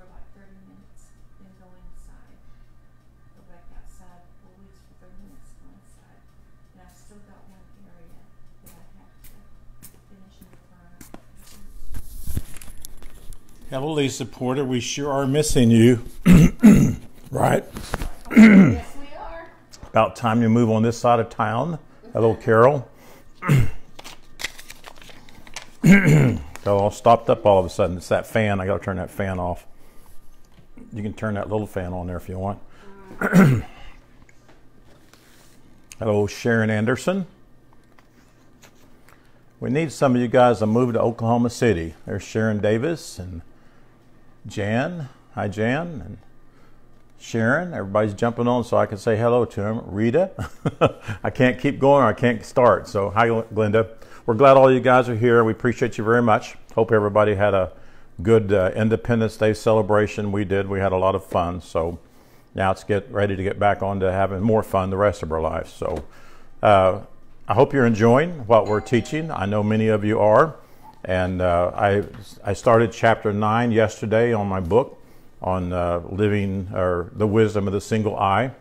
for like 30 minutes, then go inside. Go back outside, we'll wait for 30 minutes, go inside. And I've still got one area that I have to finish in the front. Hello, Lisa Porter. We sure are missing you. right? yes, we are. About time you move on this side of town. Hello, Carol. Got all stopped up all of a sudden. It's that fan. I got to turn that fan off. You can turn that little fan on there if you want. Hello, Sharon Anderson. We need some of you guys to move to Oklahoma City. There's Sharon Davis and Jan. Hi, Jan. And Sharon. Everybody's jumping on so I can say hello to them. Rita. I can't keep going I can't start. So, hi, Glenda. We're glad all you guys are here. We appreciate you very much. Hope everybody had a good uh, Independence Day celebration. We did. We had a lot of fun. So, now let's get ready to get back on to having more fun the rest of our lives. So, uh, I hope you're enjoying what we're teaching. I know many of you are. And uh, I, I started chapter 9 yesterday on my book on uh, living or the wisdom of the single eye.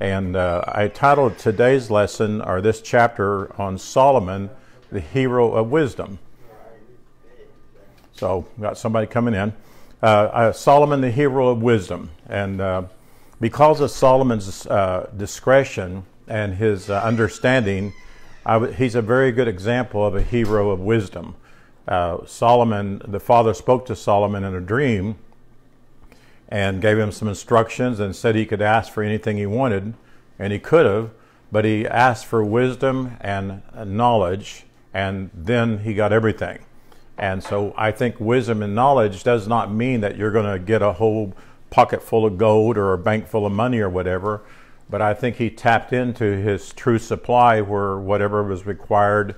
And uh, I titled today's lesson or this chapter on Solomon, the hero of wisdom. So, got somebody coming in. Uh, Solomon, the hero of wisdom. And uh, because of Solomon's uh, discretion and his understanding, he's a very good example of a hero of wisdom uh, Solomon, the father spoke to Solomon in a dream and gave him some instructions and said he could ask for anything he wanted, and he could have, but he asked for wisdom and knowledge, and then he got everything. And so I think wisdom and knowledge does not mean that you're going to get a whole pocket full of gold or a bank full of money or whatever, but I think he tapped into his true supply where whatever was required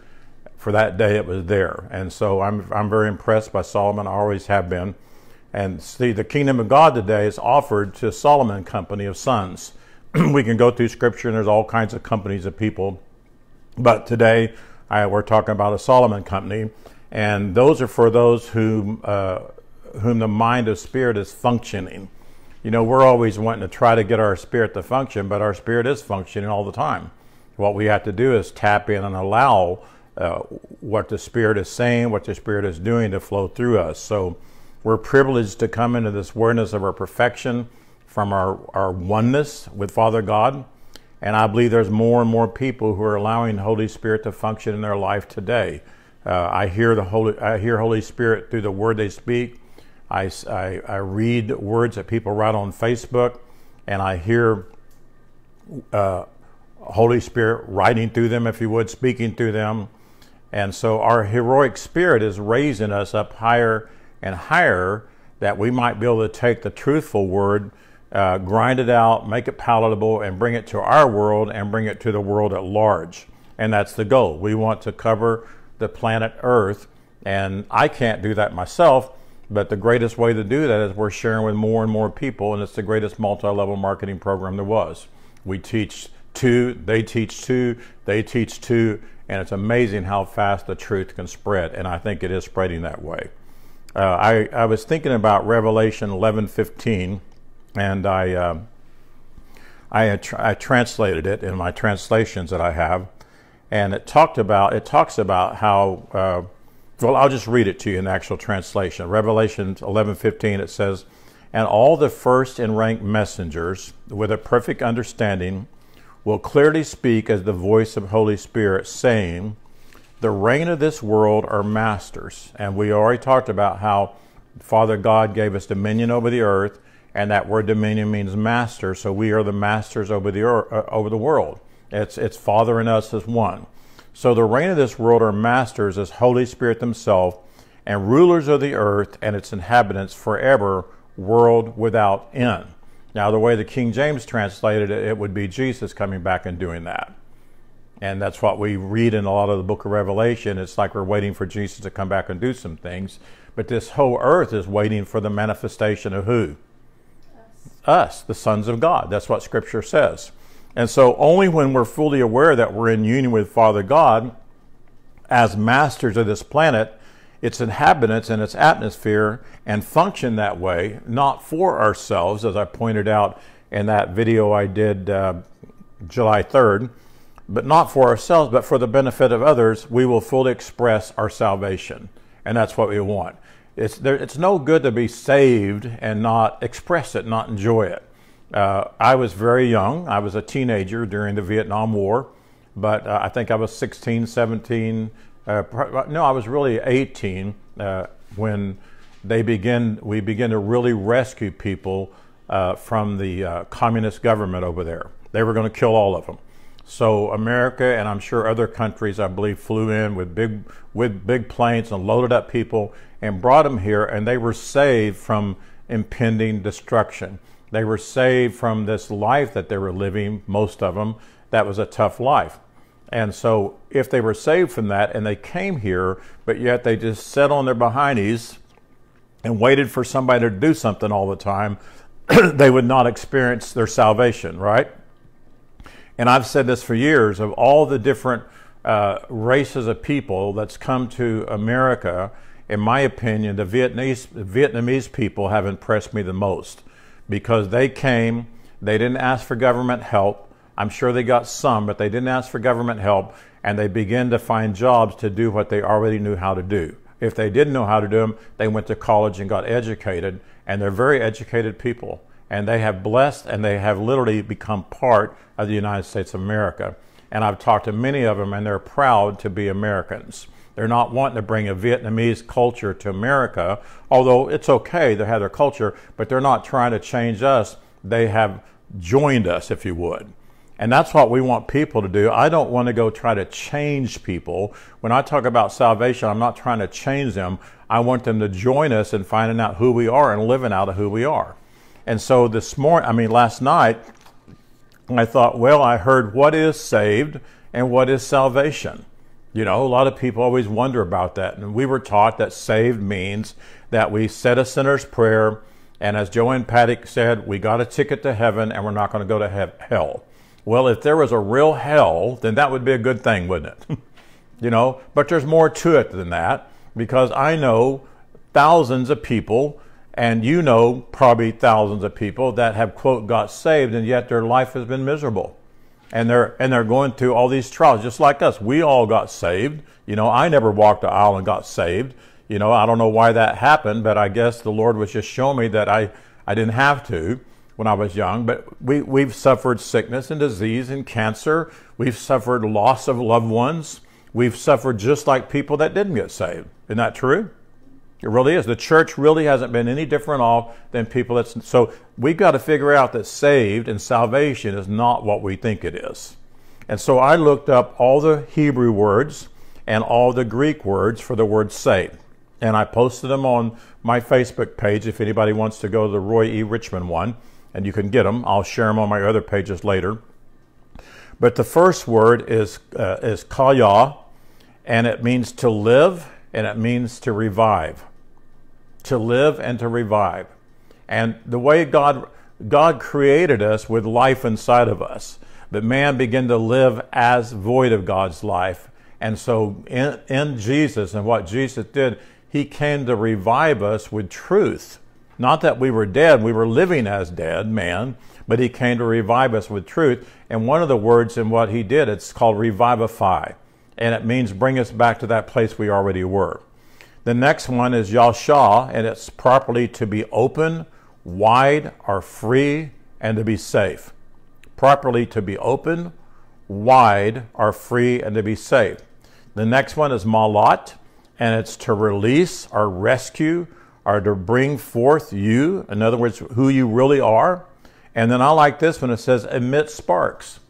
for that day it was there. And so I'm, I'm very impressed by Solomon. I always have been. And see, the kingdom of God today is offered to Solomon Company of Sons. we can go through scripture and there's all kinds of companies of people. But today I, we're talking about a Solomon Company. And those are for those whom, uh, whom the mind of spirit is functioning. You know, we're always wanting to try to get our spirit to function, but our spirit is functioning all the time. What we have to do is tap in and allow uh, what the Spirit is saying, what the Spirit is doing to flow through us. So we're privileged to come into this awareness of our perfection from our, our oneness with Father God. And I believe there's more and more people who are allowing the Holy Spirit to function in their life today. Uh, I hear the Holy, I hear Holy Spirit through the word they speak. I, I, I read words that people write on Facebook, and I hear uh, Holy Spirit writing through them, if you would, speaking through them. And so our heroic spirit is raising us up higher and higher that we might be able to take the truthful word, uh, grind it out, make it palatable, and bring it to our world and bring it to the world at large. And that's the goal. We want to cover the planet Earth. And I can't do that myself, but the greatest way to do that is we're sharing with more and more people, and it's the greatest multi level marketing program there was. We teach two, they teach two, they teach two, and it's amazing how fast the truth can spread, and I think it is spreading that way. Uh, I, I was thinking about Revelation 11:15, and I uh, I, tra- I translated it in my translations that I have, and it talked about it talks about how. Uh, well, I'll just read it to you in the actual translation. Revelation 11:15 it says, "And all the first in rank messengers, with a perfect understanding, will clearly speak as the voice of Holy Spirit, saying, The reign of this world are masters. And we already talked about how Father God gave us dominion over the earth, and that word dominion means master. So we are the masters over the earth, uh, over the world. It's it's Father and us as one. So the reign of this world are masters as Holy Spirit Himself, and rulers of the earth and its inhabitants forever, world without end. Now, the way the King James translated it, it would be Jesus coming back and doing that. And that's what we read in a lot of the book of Revelation. It's like we're waiting for Jesus to come back and do some things. But this whole earth is waiting for the manifestation of who? Us, Us the sons of God. That's what Scripture says. And so, only when we're fully aware that we're in union with Father God as masters of this planet its inhabitants and its atmosphere and function that way, not for ourselves, as I pointed out in that video I did uh, July 3rd, but not for ourselves, but for the benefit of others, we will fully express our salvation. And that's what we want. it's there, it's no good to be saved and not express it, not enjoy it. Uh, I was very young. I was a teenager during the Vietnam War, but uh, I think I was 16, 17. Uh, no, I was really 18 uh, when they begin. We begin to really rescue people uh, from the uh, communist government over there. They were going to kill all of them. So America and I'm sure other countries, I believe, flew in with big with big planes and loaded up people and brought them here, and they were saved from impending destruction. They were saved from this life that they were living. Most of them, that was a tough life. And so, if they were saved from that and they came here, but yet they just sat on their behindies and waited for somebody to do something all the time, they would not experience their salvation, right? and I've said this for years, of all the different uh, races of people that's come to America, in my opinion, the Vietnamese, Vietnamese people have impressed me the most because they came, they didn't ask for government help. I'm sure they got some, but they didn't ask for government help, and they began to find jobs to do what they already knew how to do. If they didn't know how to do them, they went to college and got educated, and they're very educated people and they have blessed and they have literally become part of the United States of America. And I've talked to many of them, and they're proud to be Americans. They're not wanting to bring a Vietnamese culture to America, although it's okay, they have their culture, but they're not trying to change us. They have joined us, if you would. And that's what we want people to do. I don't want to go try to change people. When I talk about salvation, I'm not trying to change them. I want them to join us in finding out who we are and living out of who we are. And so this morning, I mean, last night, I thought, well, I heard what is saved and what is salvation. You know, a lot of people always wonder about that. And we were taught that saved means that we said a sinner's prayer, and as Joanne Paddock said, we got a ticket to heaven and we're not going to go to he- hell. Well, if there was a real hell, then that would be a good thing, wouldn't it? you know, but there's more to it than that because I know thousands of people and you know probably thousands of people that have quote got saved and yet their life has been miserable and they're and they're going through all these trials just like us. We all got saved. You know i never walked the aisle and got saved. You know i don't know why that happened but i guess the lord was just showing me that i i didn't have to when i was young. But we we've suffered sickness and disease and cancer. We've suffered loss of loved ones. We've suffered just like people that didn't get saved. Isn't that true it really is. The church really hasn't been any different off than people that's so we've got to figure out that saved and salvation is not what we think it is. And so I looked up all the Hebrew words and all the Greek words for the word saved. And I posted them on my Facebook page if anybody wants to go to the Roy E. Richmond one, and you can get them. I'll share them on my other pages later. But the first word is, uh, is kaya, and it means to live and it means to revive to live and to revive. And the way God, God created us with life inside of us, but man began to live as void of God's life. And so in, in Jesus and what Jesus did, he came to revive us with truth. Not that we were dead, we were living as dead, man, but he came to revive us with truth. And one of the words in what he did, it's called revivify. And it means bring us back to that place we already were. The next one is Yasha, and it's properly to be open, wide, or free, and to be safe. Properly to be open, wide, or free, and to be safe. The next one is Malat, and it's to release or rescue or to bring forth you, in other words, who you really are. And then I like this one, it says emit sparks.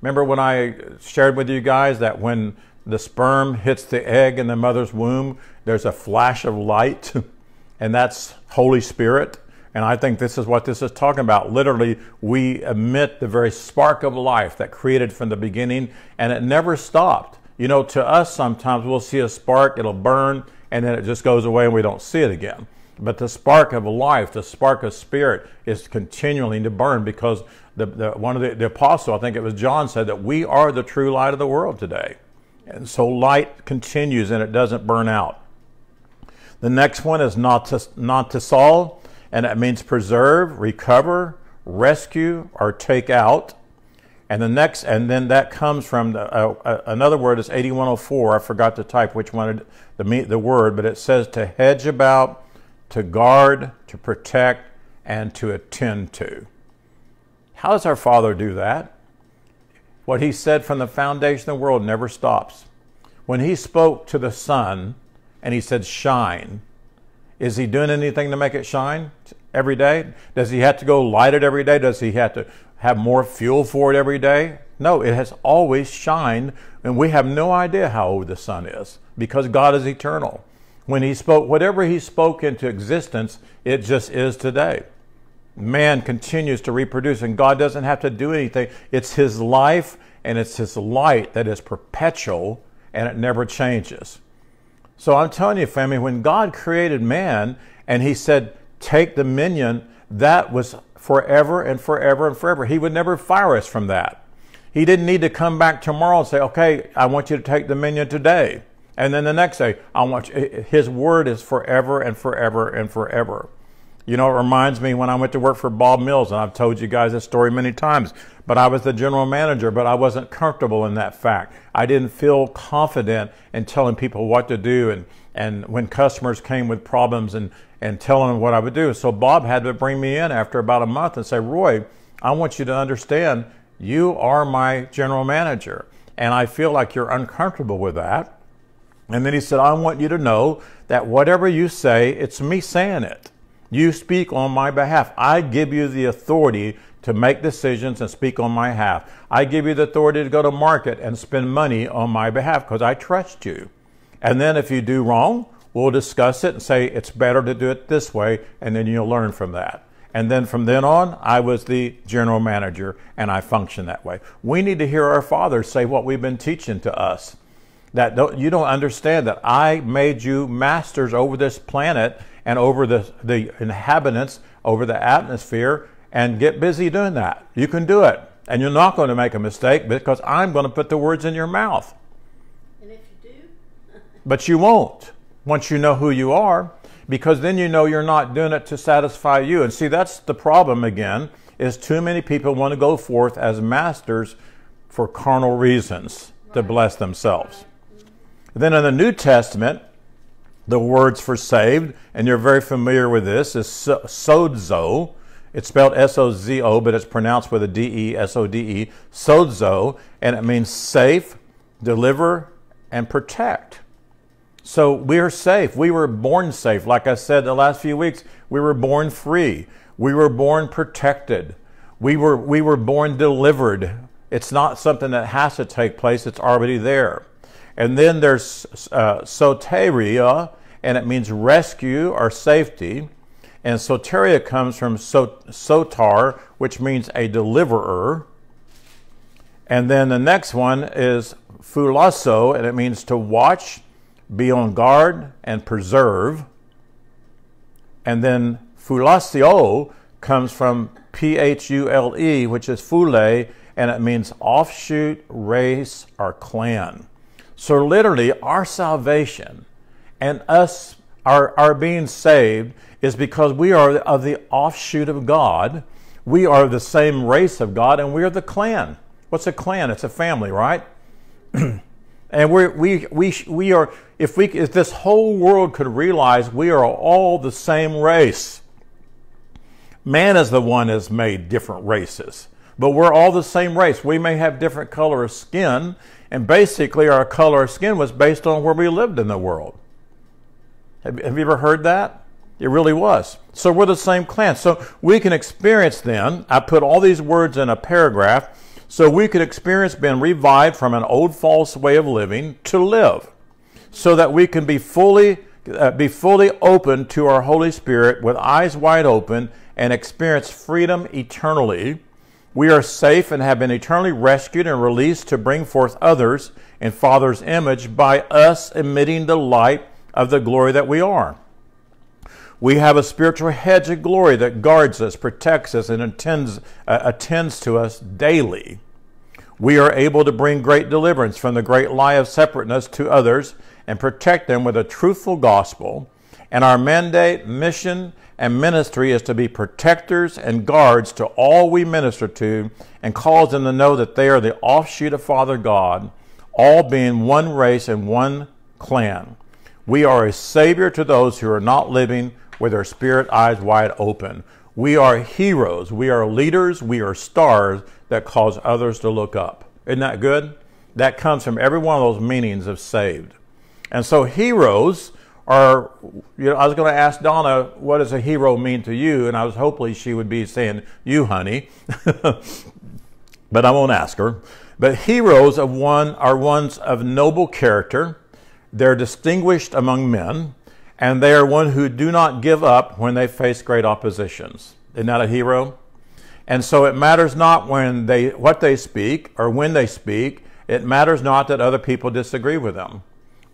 Remember when I shared with you guys that when the sperm hits the egg in the mother's womb, there's a flash of light, and that's Holy Spirit. And I think this is what this is talking about. Literally, we emit the very spark of life that created from the beginning, and it never stopped. You know, to us, sometimes we'll see a spark, it'll burn, and then it just goes away and we don't see it again. But the spark of life, the spark of spirit, is continually to burn because the, the, one of the, the apostle, I think it was John, said that we are the true light of the world today. And so light continues and it doesn't burn out. The next one is solve, and it means preserve, recover, rescue, or take out. And the next, and then that comes from the, uh, uh, another word is 8104. I forgot to type which one the the word, but it says to hedge about, to guard, to protect, and to attend to. How does our Father do that? What He said from the foundation of the world never stops. When He spoke to the sun and He said, shine, is He doing anything to make it shine every day? Does He have to go light it every day? Does He have to have more fuel for it every day? No, it has always shined, and we have no idea how old the sun is because God is eternal. When He spoke, whatever He spoke into existence, it just is today. Man continues to reproduce, and God doesn't have to do anything. It's His life and it's His light that is perpetual and it never changes. So I'm telling you, family, when God created man and He said, take dominion, that was forever and forever and forever. He would never fire us from that. He didn't need to come back tomorrow and say, okay, I want you to take dominion today. And then the next day, I want you, his word is forever and forever and forever. You know, it reminds me when I went to work for Bob Mills, and I've told you guys this story many times, but I was the general manager, but I wasn't comfortable in that fact. I didn't feel confident in telling people what to do and, and when customers came with problems and, and telling them what I would do. So Bob had to bring me in after about a month and say, Roy, I want you to understand you are my general manager, and I feel like you're uncomfortable with that. And then he said, I want you to know that whatever you say, it's me saying it. You speak on my behalf. I give you the authority to make decisions and speak on my behalf. I give you the authority to go to market and spend money on my behalf because I trust you. And then if you do wrong, we'll discuss it and say it's better to do it this way, and then you'll learn from that. And then from then on, I was the general manager and I functioned that way. We need to hear our Father say what we've been teaching to us. That don't, you don't understand that I made you masters over this planet and over the, the inhabitants, over the atmosphere, and get busy doing that. You can do it. And you're not going to make a mistake because I'm going to put the words in your mouth. And if you do, But you won't once you know who you are because then you know you're not doing it to satisfy you. And see, that's the problem again, is too many people want to go forth as masters for carnal reasons to bless themselves. Mm-hmm. Then in the New Testament, the words for saved, and you're very familiar with this, is so- sozo. It's spelled S-O-Z-O, but it's pronounced with a D-E, S-O-D-E, sozo, and it means safe, deliver, and protect. So we're safe. We were born safe. Like I said the last few weeks, we were born free. We were born protected. We were, we were born delivered. It's not something that has to take place, it's already there. And then there's uh, soteria, and it means rescue or safety. And soteria comes from so, sotar, which means a deliverer. And then the next one is phulasso, and it means to watch, be on guard, and preserve. And then phulasio comes from P H U L E, which is phule, and it means offshoot, race, or clan. So literally, our salvation and us, our, our being saved, is because we are of the offshoot of God. We are the same race of God, and we are the clan. What's a clan? It's a family, right? and we we we we are if we if this whole world could realize we are all the same race. Man is the one that's made different races, but we're all the same race. We may have different color of skin, and basically our color of skin was based on where we lived in the world. Have, have you ever heard that? It really was. So we're the same clan. So we can experience then, I put all these words in a paragraph, so we could experience being revived from an old false way of living to live, so that we can be fully uh, be fully open to our Holy Spirit with eyes wide open and experience freedom eternally. We are safe and have been eternally rescued and released to bring forth others in Father's image by us emitting the light of the glory that we are. We have a spiritual hedge of glory that guards us, protects us, and attends, uh, attends to us daily. We are able to bring great deliverance from the great lie of separateness to others and protect them with a truthful gospel. And our mandate, mission, and ministry is to be protectors and guards to all we minister to and cause them to know that they are the offshoot of Father God, all being one race and one clan. We are a savior to those who are not living with their spirit eyes wide open. We are heroes. We are leaders. We are stars that cause others to look up. Isn't that good? That comes from every one of those meanings of saved. And so heroes are, you know, I was going to ask Donna, what does a hero mean to you? And I was hopefully she would be saying, you, honey. but I won't ask her. But heroes of one are ones of noble character. They're distinguished among men, and they are one who do not give up when they face great oppositions. Isn't that a hero? And so it matters not when they what they speak or when they speak. It matters not that other people disagree with them.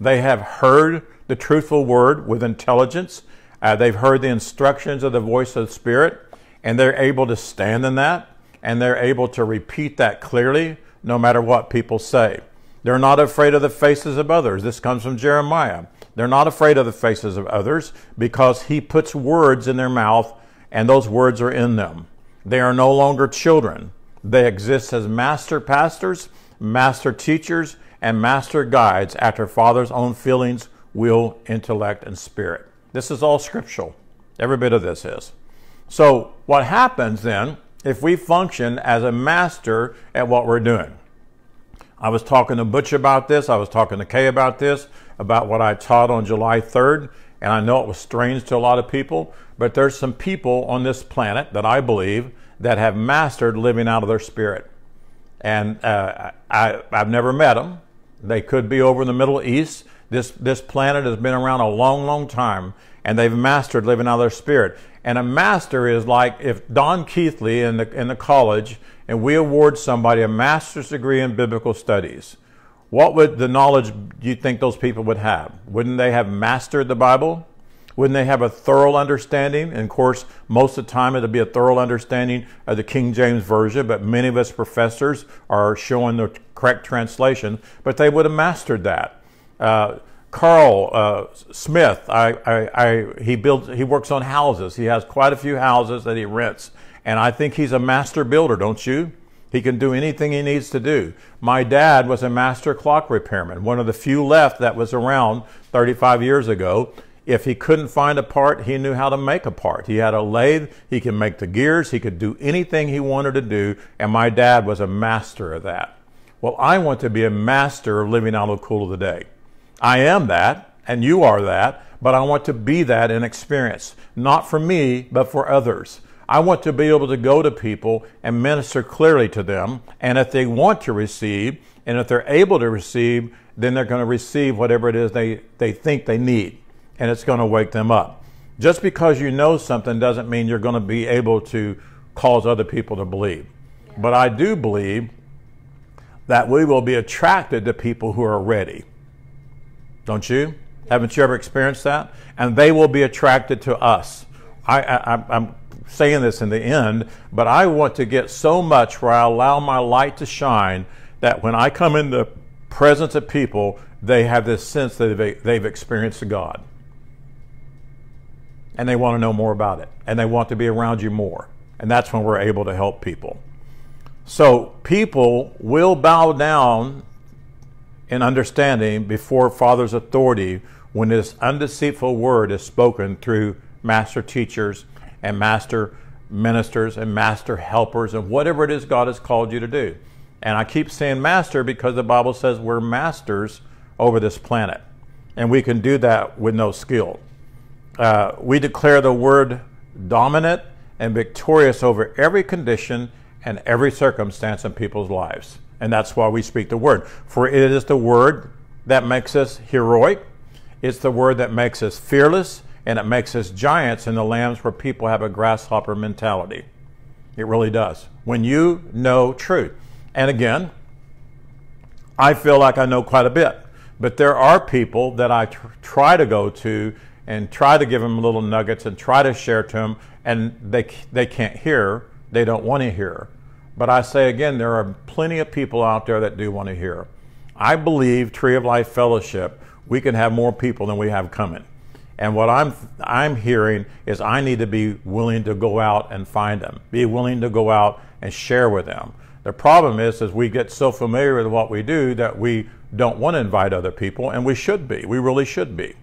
They have heard the truthful word with intelligence. Uh, they've heard the instructions of the voice of the Spirit, and they're able to stand in that, and they're able to repeat that clearly no matter what people say. They're not afraid of the faces of others. This comes from Jeremiah. They're not afraid of the faces of others because he puts words in their mouth and those words are in them. They are no longer children. They exist as master pastors, master teachers, and master guides after Father's own feelings, will, intellect, and spirit. This is all scriptural. Every bit of this is. So, what happens then if we function as a master at what we're doing? I was talking to Butch about this. I was talking to Kay about this, about what I taught on July 3rd. And I know it was strange to a lot of people, but there's some people on this planet that I believe that have mastered living out of their spirit. And uh, I, I've never met them. They could be over in the Middle East. This, this planet has been around a long, long time, and they've mastered living out of their spirit. And a master is like if Don Keathley in the, in the college and we award somebody a master's degree in biblical studies, what would the knowledge do you think those people would have? Wouldn't they have mastered the Bible? Wouldn't they have a thorough understanding? And of course, most of the time it'll be a thorough understanding of the King James Version, but many of us professors are showing the correct translation, but they would have mastered that. Uh, Carl uh, Smith, I, I, I, he builds, he works on houses. He has quite a few houses that he rents, and I think he's a master builder, don't you? He can do anything he needs to do. My dad was a master clock repairman, one of the few left that was around 35 years ago. If he couldn't find a part, he knew how to make a part. He had a lathe, he could make the gears, he could do anything he wanted to do, and my dad was a master of that. Well, I want to be a master of living out of the cool of the day. I am that, and you are that, but I want to be that in experience, not for me, but for others. I want to be able to go to people and minister clearly to them, and if they want to receive, and if they're able to receive, then they're going to receive whatever it is they, they think they need, and it's going to wake them up. Just because you know something doesn't mean you're going to be able to cause other people to believe. But I do believe that we will be attracted to people who are ready. Don't you? Haven't you ever experienced that? And they will be attracted to us. I, I, I'm saying this in the end, but I want to get so much where I allow my light to shine that when I come in the presence of people, they have this sense that they've, they've experienced God. And they want to know more about it. And they want to be around you more. And that's when we're able to help people. So people will bow down in understanding before Father's authority when this undeceitful word is spoken through master teachers and master ministers and master helpers and whatever it is God has called you to do. And I keep saying master because the Bible says we're masters over this planet. And we can do that with no skill. Uh, we declare the word dominant and victorious over every condition and every circumstance in people's lives. And that's why we speak the word. For it is the word that makes us heroic, it's the word that makes us fearless, and it makes us giants in the lands where people have a grasshopper mentality. It really does. When you know truth. And again, I feel like I know quite a bit, but there are people that I tr- try to go to and try to give them little nuggets and try to share to them, and they, they can't hear, they don't want to hear. But I say again, there are plenty of people out there that do want to hear. I believe Tree of Life Fellowship, we can have more people than we have coming. And what I'm I'm hearing is I need to be willing to go out and find them. Be willing to go out and share with them. The problem is is we get so familiar with what we do that we don't want to invite other people and we should be. We really should be.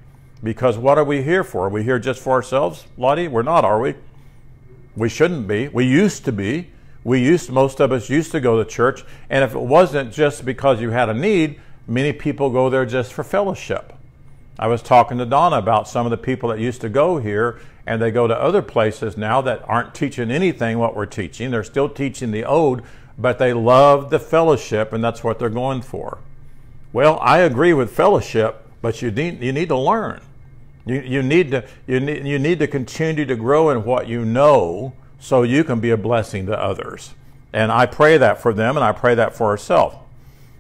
Because what are we here for? Are we here just for ourselves, Lottie? We're not, are we? We shouldn't be. We used to be. We used most of us used to go to church, and if it wasn't just because you had a need, many people go there just for fellowship. I was talking to Donna about some of the people that used to go here and they go to other places now that aren't teaching anything what we're teaching. They're still teaching the old, but they love the fellowship and that's what they're going for. Well, I agree with fellowship, but you need you need to learn. You, you need to you need, you need to continue to grow in what you know so you can be a blessing to others. And I pray that for them and I pray that for ourselves.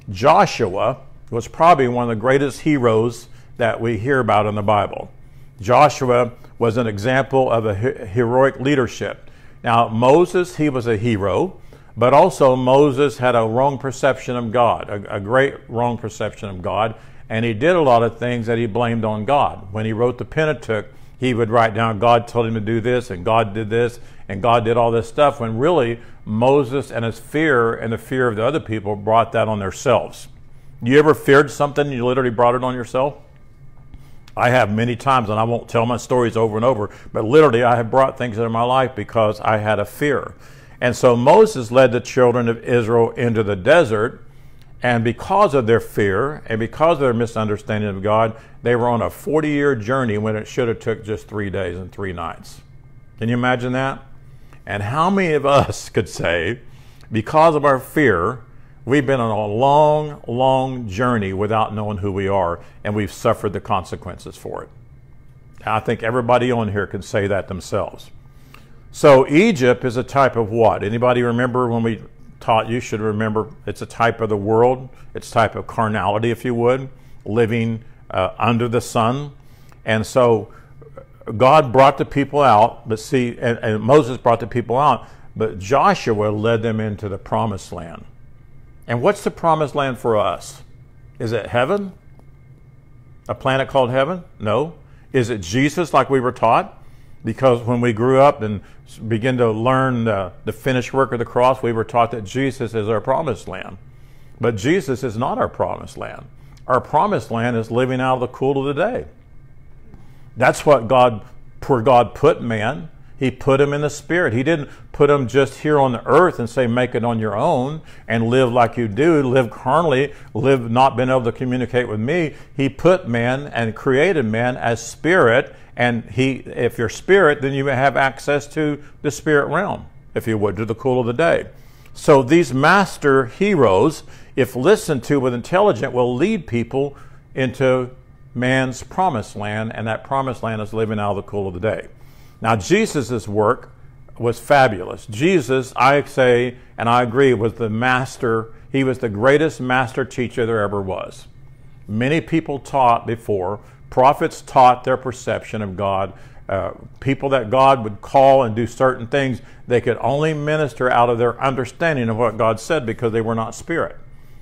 Joshua was probably one of the greatest heroes that we hear about in the Bible. Joshua was an example of a heroic leadership. Now, Moses, he was a hero, but also Moses had a wrong perception of God, a, a, great wrong perception of God, and he did a lot of things that he blamed on God. When he wrote the Pentateuch, he would write down, God told him to do this, and God did this, and God did all this stuff, when really Moses and his fear and the fear of the other people brought that on themselves. You ever feared something you literally brought it on yourself? I have many times, and I won't tell my stories over and over, but literally I have brought things into my life because I had a fear. And so Moses led the children of Israel into the desert, and because of their fear and because of their misunderstanding of God, they were on a 40 year journey when it should have took just three days and three nights. Can you imagine that? And how many of us could say, because of our fear, We've been on a long, long journey without knowing who we are, and we've suffered the consequences for it. I think everybody on here can say that themselves. So Egypt is a type of what? Anybody remember when we taught you should remember it's a type of the world, it's type of carnality, if you would, living uh, under the sun. And so God brought the people out, but see, and, and Moses brought the people out, but Joshua led them into the promised land. And what's the promised land for us? Is it heaven? A planet called heaven? No. Is it Jesus like we were taught? Because when we grew up and began to learn the, the finished work of the cross, we were taught that Jesus is our promised land. But Jesus is not our promised land. Our promised land is living out of the cool of the day. That's what God, poor God put man he put him in the spirit. He didn't put him just here on the earth and say, make it on your own and live like you do, live carnally, live not being able to communicate with me. He put man and created man as spirit. And he, if you're spirit, then you have access to the spirit realm, if you would, to the cool of the day. So these master heroes, if listened to with intelligence, will lead people into man's promised land, and that promised land is living out of the cool of the day. Now, Jesus' work was fabulous. Jesus, I say, and I agree, was the master, he was the greatest master teacher there ever was. Many people taught before, prophets taught their perception of God. Uh, people that God would call and do certain things, they could only minister out of their understanding of what God said because they were not spirit.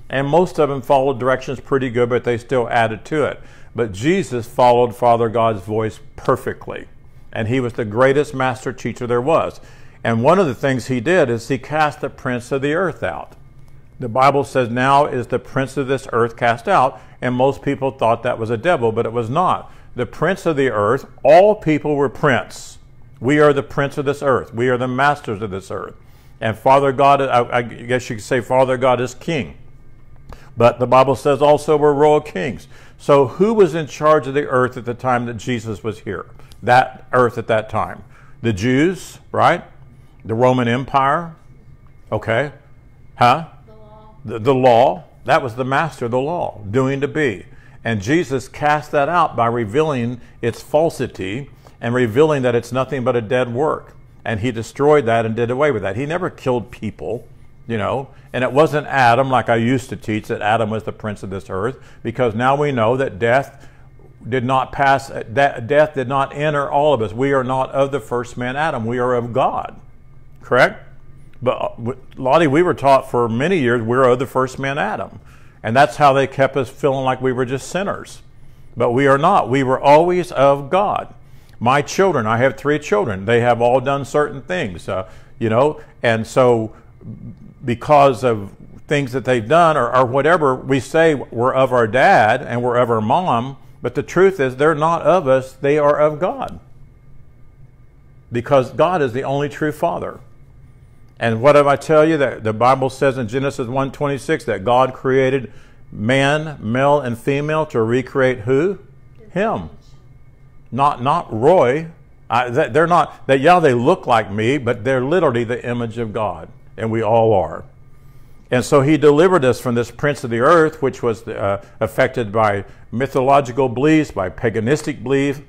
And most of them followed directions pretty good, but they still added to it. But Jesus followed Father God's voice perfectly and he was the greatest master teacher there was. And one of the things he did is he cast the prince of the earth out. The Bible says, Now is the prince of this earth cast out, and most people thought that was a devil, but it was not. The prince of the earth, all people were prince. We are the prince of this earth, we are the masters of this earth. And Father God, I guess you could say Father God is king. But the Bible says also we're royal kings. So who was in charge of the earth at the time that Jesus was here? That earth at that time? The Jews, right? The Roman Empire, okay? Huh? The law. The, the law. That was the master of the law, doing to be. And Jesus cast that out by revealing its falsity and revealing that it's nothing but a dead work. And he destroyed that and did away with that. He never killed people, you know. And it wasn't Adam, like I used to teach, that Adam was the prince of this earth, because now we know that death did not pass, that death did not enter all of us. We are not of the first man Adam. We are of God. Correct? But uh, Lottie, we were taught for many years we're of the first man Adam. And that's how they kept us feeling like we were just sinners. But we are not. We were always of God. My children, I have three children. They have all done certain things, uh, you know, and so because of things that they've done or, or whatever, we say we're of our dad and we're of our mom, But the truth is, they're not of us, they are of God. Because God is the only true Father. And what did I tell you? That the Bible says in Genesis 1.26 that God created man, male and female to recreate who? Him. Not, not Roy. I, they're not, that, yeah, they look like me, but they're literally the image of God. And we all are. And so he delivered us from this prince of the earth, which was uh, affected by mythological beliefs, by paganistic belief,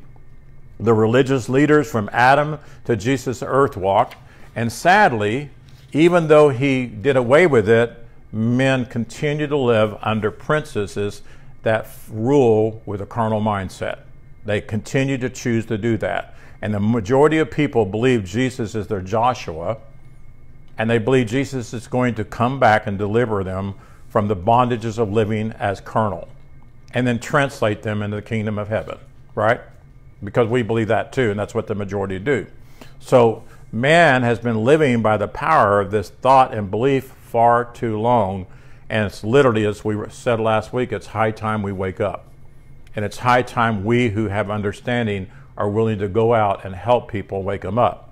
the religious leaders from Adam to Jesus' earth walk. And sadly, even though he did away with it, men continue to live under princesses that rule with a carnal mindset. They continue to choose to do that. And the majority of people believe Jesus is their Joshua and they believe Jesus is going to come back and deliver them from the bondages of living as carnal and then translate them into the kingdom of heaven, right? Because we believe that too, and that's what the majority do. So man has been living by the power of this thought and belief far too long, and it's literally, as we said last week, it's high time we wake up. And it's high time we who have understanding are willing to go out and help people wake them up.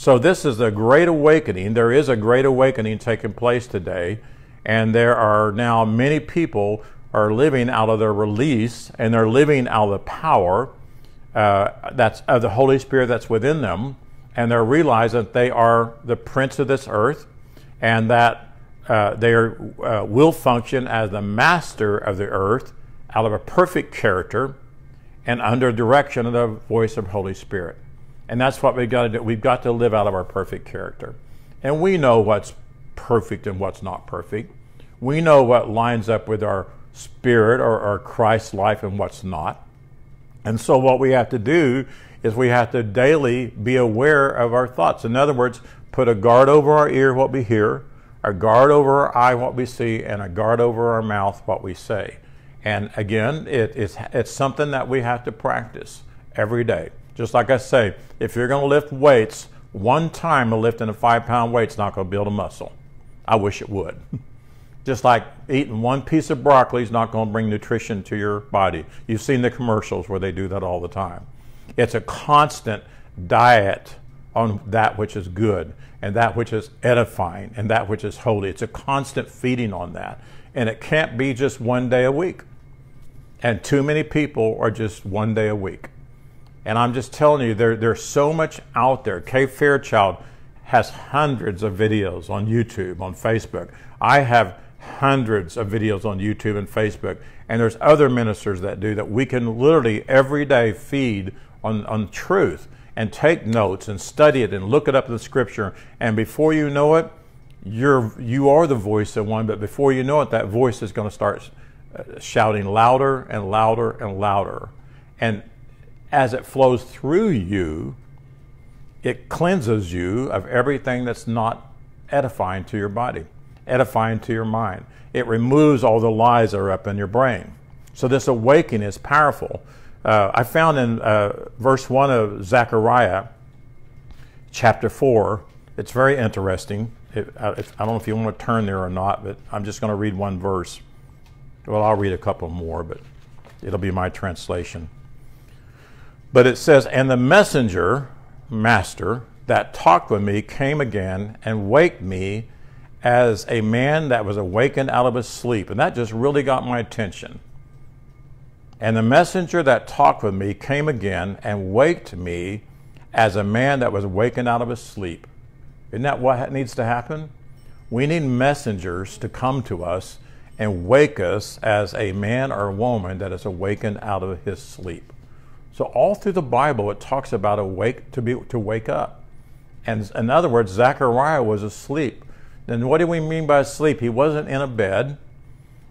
So this is a great awakening. There is a great awakening taking place today, and there are now many people are living out of their release, and they're living out of the power uh, that's of the Holy Spirit that's within them, and they're realizing that they are the prince of this earth, and that uh, they are, uh, will function as the master of the earth out of a perfect character and under direction of the voice of Holy Spirit. And that's what we've got to do. We've got to live out of our perfect character. And we know what's perfect and what's not perfect. We know what lines up with our spirit or our Christ life and what's not. And so what we have to do is we have to daily be aware of our thoughts. In other words, put a guard over our ear what we hear, a guard over our eye what we see, and a guard over our mouth what we say. And again, it, it's, it's something that we have to practice every day. Just like I say, if you're going to lift weights, one time of lifting a five pound weight is not going to build a muscle. I wish it would. Just like eating one piece of broccoli is not going to bring nutrition to your body. You've seen the commercials where they do that all the time. It's a constant diet on that which is good and that which is edifying and that which is holy. It's a constant feeding on that. And it can't be just one day a week. And too many people are just one day a week. And I'm just telling you, there, there's so much out there. Kay Fairchild has hundreds of videos on YouTube, on Facebook. I have hundreds of videos on YouTube and Facebook. And there's other ministers that do that. We can literally every day feed on, on truth and take notes and study it and look it up in the scripture. And before you know it, you're, you are the voice of one, but before you know it, that voice is going to start uh, shouting louder and louder and louder. And as it flows through you, it cleanses you of everything that's not edifying to your body, edifying to your mind. It removes all the lies that are up in your brain. So this awakening is powerful. Uh, I found in uh, verse 1 of Zechariah, chapter 4, it's very interesting. It, I, I don't know if you want to turn there or not, but I'm just going to read one verse. Well, I'll read a couple more, but it'll be my translation. But it says, And the messenger, master, that talked with me came again and waked me as a man that was awakened out of his sleep. And that just really got my attention. And the messenger that talked with me came again and waked me as a man that was awakened out of his sleep. Isn't that what needs to happen? We need messengers to come to us and wake us as a man or woman that is awakened out of his sleep. So all through the Bible, it talks about awake to be to wake up. And in other words, Zechariah was asleep. Then what do we mean by asleep? He wasn't in a bed,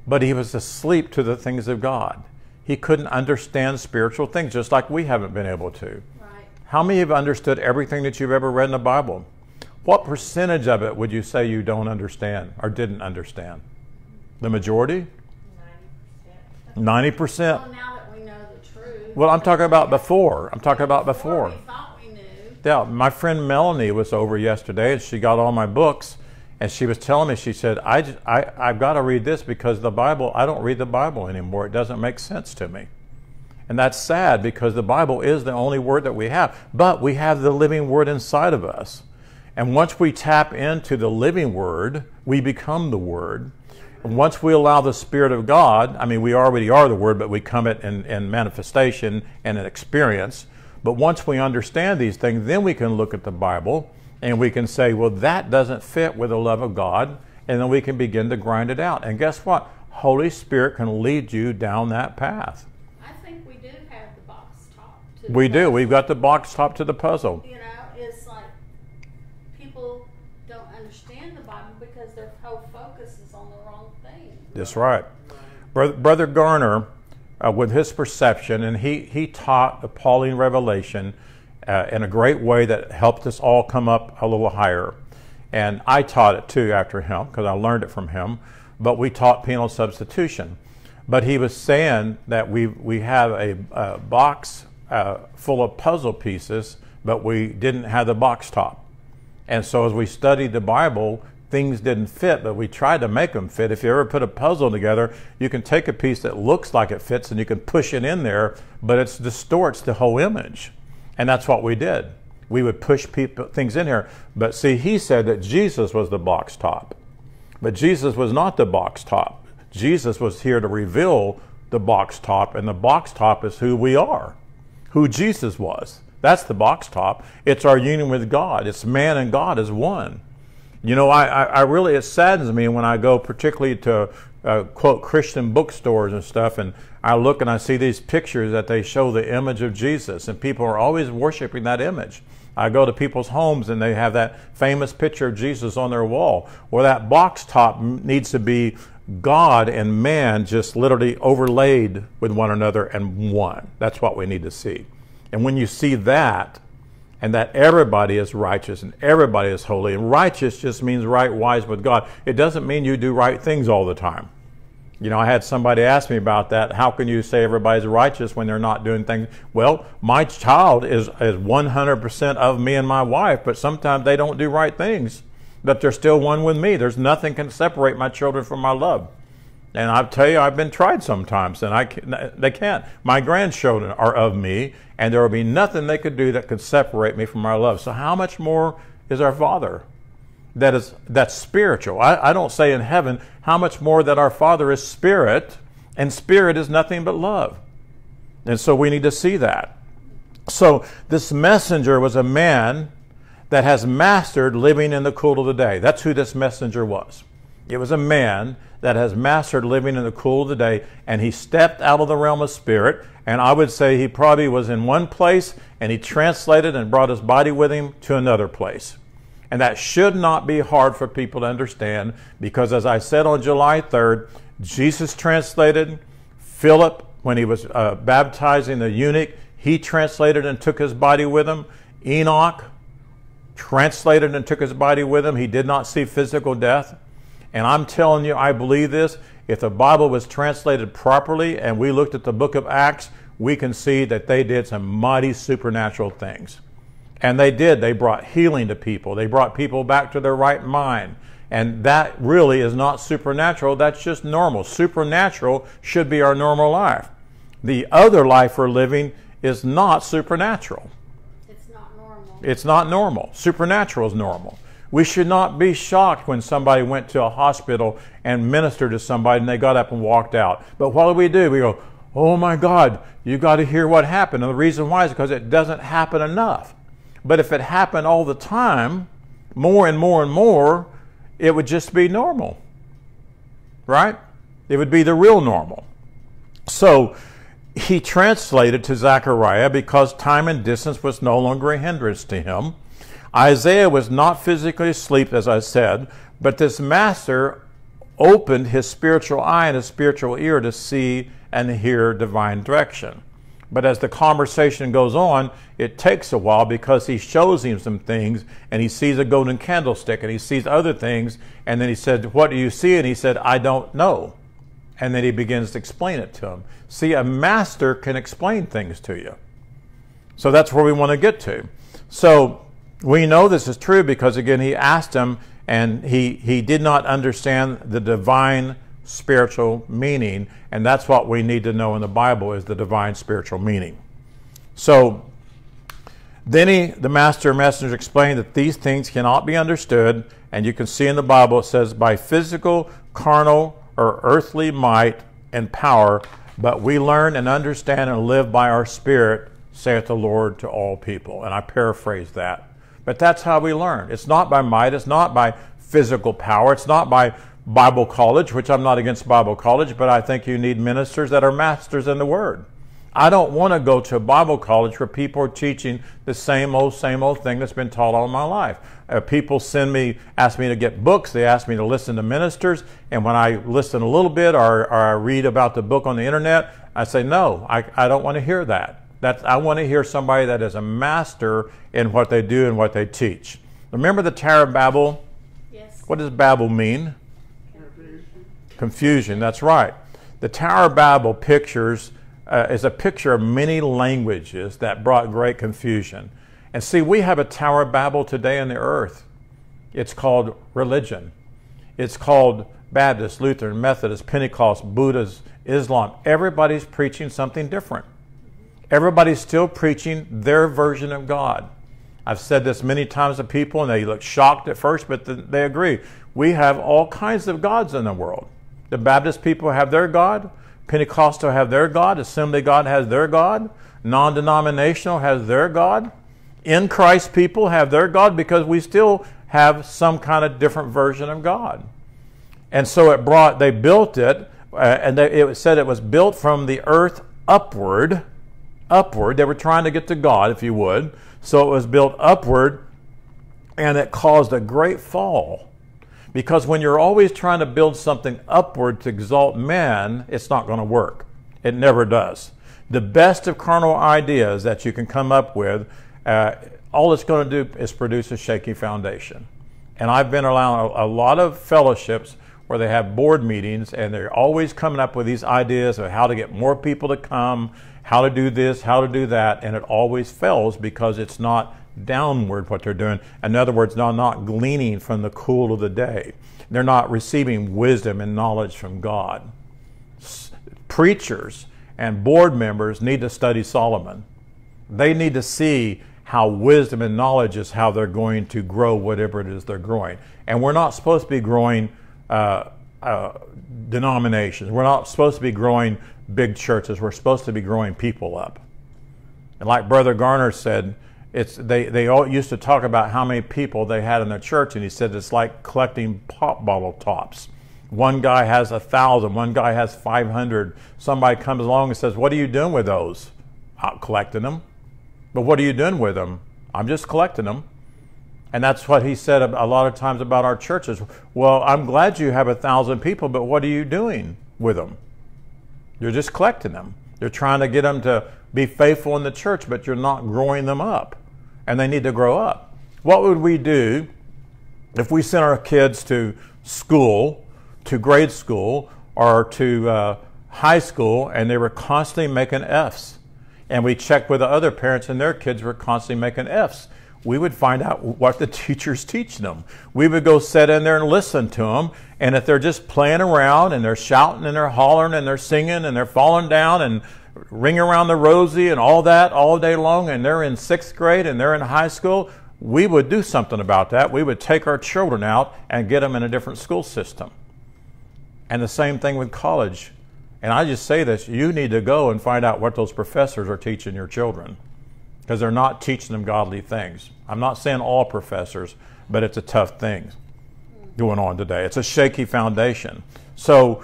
but he was asleep to the things of God. He couldn't understand spiritual things, just like we haven't been able to. Right. How many have understood everything that you've ever read in the Bible? What percentage of it would you say you don't understand or didn't understand? The majority? 90%. 90%. Well, well, I'm talking about before. I'm talking about before. Thought we knew. Yeah, my friend Melanie was over yesterday and she got all my books and she was telling me, she said, I, just, I, I've got to read this because the Bible, I don't read the Bible anymore. It doesn't make sense to me. And that's sad because the Bible is the only word that we have. But we have the living word inside of us. And once we tap into the living word, we become the word. Once we allow the Spirit of God, I mean, we already are the word, but we come it in, in manifestation and in experience. But once we understand these things, then we can look at the Bible and we can say, well, that doesn't fit with the love of God. And then we can begin to grind it out. And guess what? Holy Spirit can lead you down that path. I think we do have the box top. To We do. puzzle. We've got the box top to the puzzle. You know, it's like people don't understand the Bible because their whole focus is on the wrong thing. That's right. Brother, Garner, uh, with his perception, and he, he taught the Pauline revelation uh, in a great way that helped us all come up a little higher. And I taught it too after him because I learned it from him. But we taught penal substitution. But he was saying that we, we have a, a box uh, full of puzzle pieces, but we didn't have the box top. And so as we studied the Bible, things didn't fit, but we tried to make them fit. If you ever put a puzzle together, you can take a piece that looks like it fits and you can push it in there, but it distorts the whole image. And that's what we did. We would push people, things in here. But see, he said that Jesus was the box top. But Jesus was not the box top. Jesus was here to reveal the box top, and the box top is who we are, who Jesus was. That's the box top. It's our union with God. It's man and God as one. You know, I, I, I really, it saddens me when I go particularly to uh, quote Christian bookstores and stuff, and I look and I see these pictures that they show the image of Jesus, and people are always worshiping that image. I go to people's homes and they have that famous picture of Jesus on their wall. Well, that box top needs to be God and man just literally overlaid with one another and one. That's what we need to see. And when you see that, and that everybody is righteous and everybody is holy, and righteous just means right, wise with God. It doesn't mean you do right things all the time. You know, I had somebody ask me about that. How can you say everybody's righteous when they're not doing things? Well, my child is, is 100% of me and my wife, but sometimes they don't do right things, but they're still one with me. There's nothing can separate my children from my love. And I tell you, I've been tried sometimes, and I can, they can't. My grandchildren are of me, and there will be nothing they could do that could separate me from our love. So, how much more is our Father? That is that's spiritual. I, I don't say in heaven how much more that our Father is spirit, and spirit is nothing but love. And so we need to see that. So this messenger was a man that has mastered living in the cool of the day. That's who this messenger was. It was a man that has mastered living in the cool of the day, and he stepped out of the realm of spirit. And I would say he probably was in one place and he translated and brought his body with him to another place. And that should not be hard for people to understand because, as I said on July 3rd, Jesus translated, Philip, when he was uh, baptizing the eunuch, he translated and took his body with him. Enoch translated and took his body with him. He did not see physical death. And I'm telling you, I believe this. If the Bible was translated properly and we looked at the book of Acts, we can see that they did some mighty supernatural things. And they did. They brought healing to people, they brought people back to their right mind. And that really is not supernatural, that's just normal. Supernatural should be our normal life. The other life we're living is not supernatural. It's not normal. It's not normal. Supernatural is normal. We should not be shocked when somebody went to a hospital and ministered to somebody and they got up and walked out. But what do we do? We go, oh my God, you got to hear what happened. And the reason why is because it doesn't happen enough. But if it happened all the time, more and more and more, it would just be normal. Right? It would be the real normal. So he translated to Zechariah because time and distance was no longer a hindrance to him. Isaiah was not physically asleep, as I said, but this master opened his spiritual eye and his spiritual ear to see and hear divine direction. But as the conversation goes on, it takes a while because he shows him some things and he sees a golden candlestick and he sees other things. And then he said, What do you see? And he said, I don't know. And then he begins to explain it to him. See, a master can explain things to you. So that's where we want to get to. So we know this is true because, again, he asked him and he, he did not understand the divine spiritual meaning, and that's what we need to know in the Bible is the divine spiritual meaning. So then he, the master messenger explained that these things cannot be understood, and you can see in the Bible it says by physical, carnal, or earthly might and power, but we learn and understand and live by our spirit, saith the Lord to all people. And I paraphrase that. But that's how we learn. It's not by might, it's not by physical power, it's not by Bible college, which I'm not against Bible college, but I think you need ministers that are masters in the Word. I don't want to go to a Bible college where people are teaching the same old, same old thing that's been taught all my life. Uh, people send me, ask me to get books, they ask me to listen to ministers, and when I listen a little bit or, or I read about the book on the internet, I say, no, I, I don't want to hear that. That's, I want to hear somebody that is a master in what they do and what they teach. Remember the Tower of Babel? Yes. What does Babel mean? Confusion, Confusion, that's right. The Tower of Babel pictures uh, is a picture of many languages that brought great confusion. And see, we have a Tower of Babel today on the earth. It's called religion. It's called Baptist, Lutheran, Methodist, Pentecost, Buddhist, Islam. Everybody's preaching something different. Everybody's still preaching their version of God. I've said this many times to people, and they look shocked at first, but they agree. We have all kinds of gods in the world. The Baptist people have their God. Pentecostal have their God. Assembly God has their God. Non denominational has their God. In Christ people have their God because we still have some kind of different version of God. And so it brought, they built it, uh, and they, it said it was built from the earth upward. Upward. They were trying to get to God, if you would. So it was built upward, and it caused a great fall because when you're always trying to build something upward to exalt man, it's not going to work. It never does. The best of carnal ideas that you can come up with, uh, all it's going to do is produce a shaky foundation. And I've been around a, a lot of fellowships where they have board meetings and they're always coming up with these ideas of how to get more people to come, how to do this, how to do that, and it always fails because it's not downward what they're doing. In other words, they're not gleaning from the cool of the day. They're not receiving wisdom and knowledge from God. Preachers and board members need to study Solomon. They need to see how wisdom and knowledge is how they're going to grow whatever it is they're growing. And we're not supposed to be growing uh, uh, denominations. We're not supposed to be growing big churches. We're supposed to be growing people up. And like Brother Garner said, it's they they all used to talk about how many people they had in their church, and he said it's like collecting pop bottle tops. One guy has a thousand, one guy has five hundred. Somebody comes along and says, "What are you doing with those?" I'm collecting them. But what are you doing with them? I'm just collecting them. And that's what he said a lot of times about our churches. Well, I'm glad you have a thousand people, but what are you doing with them? You're just collecting them. You're trying to get them to be faithful in the church, but you're not growing them up. And they need to grow up. What would we do if we sent our kids to school, to grade school, or to uh, high school, and they were constantly making F's? And we checked with the other parents, and their kids were constantly making F's. We would find out what the teachers teach them. We would go sit in there and listen to them. And if they're just playing around and they're shouting and they're hollering and they're singing and they're falling down and ring around the rosy and all that all day long, and they're in sixth grade and they're in high school, we would do something about that. We would take our children out and get them in a different school system. And the same thing with college. And I just say this you need to go and find out what those professors are teaching your children because they're not teaching them godly things. I'm not saying all professors, but it's a tough thing going on today. It's a shaky foundation. So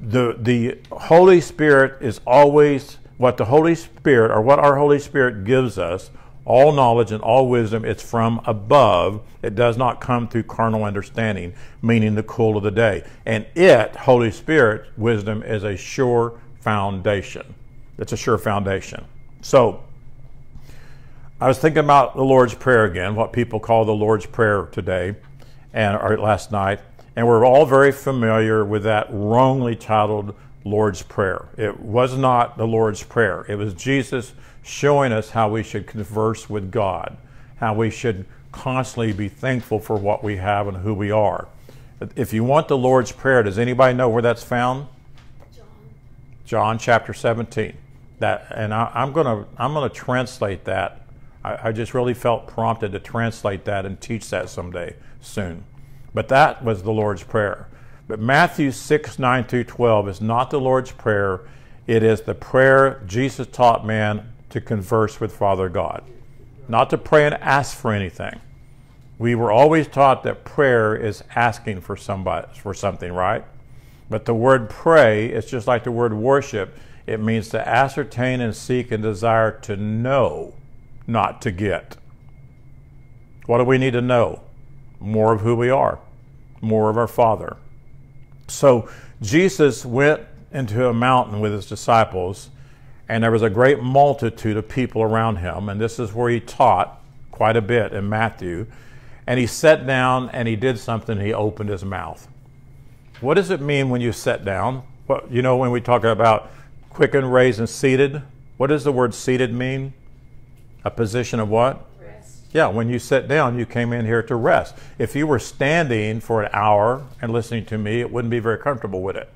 the the Holy Spirit is always what the Holy Spirit or what our Holy Spirit gives us, all knowledge and all wisdom, it's from above. It does not come through carnal understanding, meaning the cool of the day. And it, Holy Spirit, wisdom, is a sure foundation. It's a sure foundation. So I was thinking about the Lord's Prayer again, what people call the Lord's Prayer today and or last night. And we're all very familiar with that wrongly titled Lord's Prayer. It was not the Lord's Prayer, it was Jesus showing us how we should converse with God, how we should constantly be thankful for what we have and who we are. If you want the Lord's Prayer, does anybody know where that's found? John. John chapter 17. That, and I, am gonna I'm gonna translate that. I, I just really felt prompted to translate that and teach that someday soon. But that was the Lord's Prayer. But Matthew 6, 9 through 12 is not the Lord's Prayer. It is the prayer Jesus taught man to converse with Father God, not to pray and ask for anything. We were always taught that prayer is asking for somebody for something, right? But the word pray is just like the word worship. It means to ascertain and seek and desire to know, not to get. What do we need to know? More of who we are, more of our Father. So Jesus went into a mountain with his disciples, and there was a great multitude of people around him. And this is where he taught quite a bit in Matthew. And he sat down and he did something, he opened his mouth. What does it mean when you sit down? Well, you know, when we talk about quickened, raised, and seated, what does the word seated mean? A position of what? Rest. Yeah, when you sit down, you came in here to rest. If you were standing for an hour and listening to me, it wouldn't be very comfortable with it.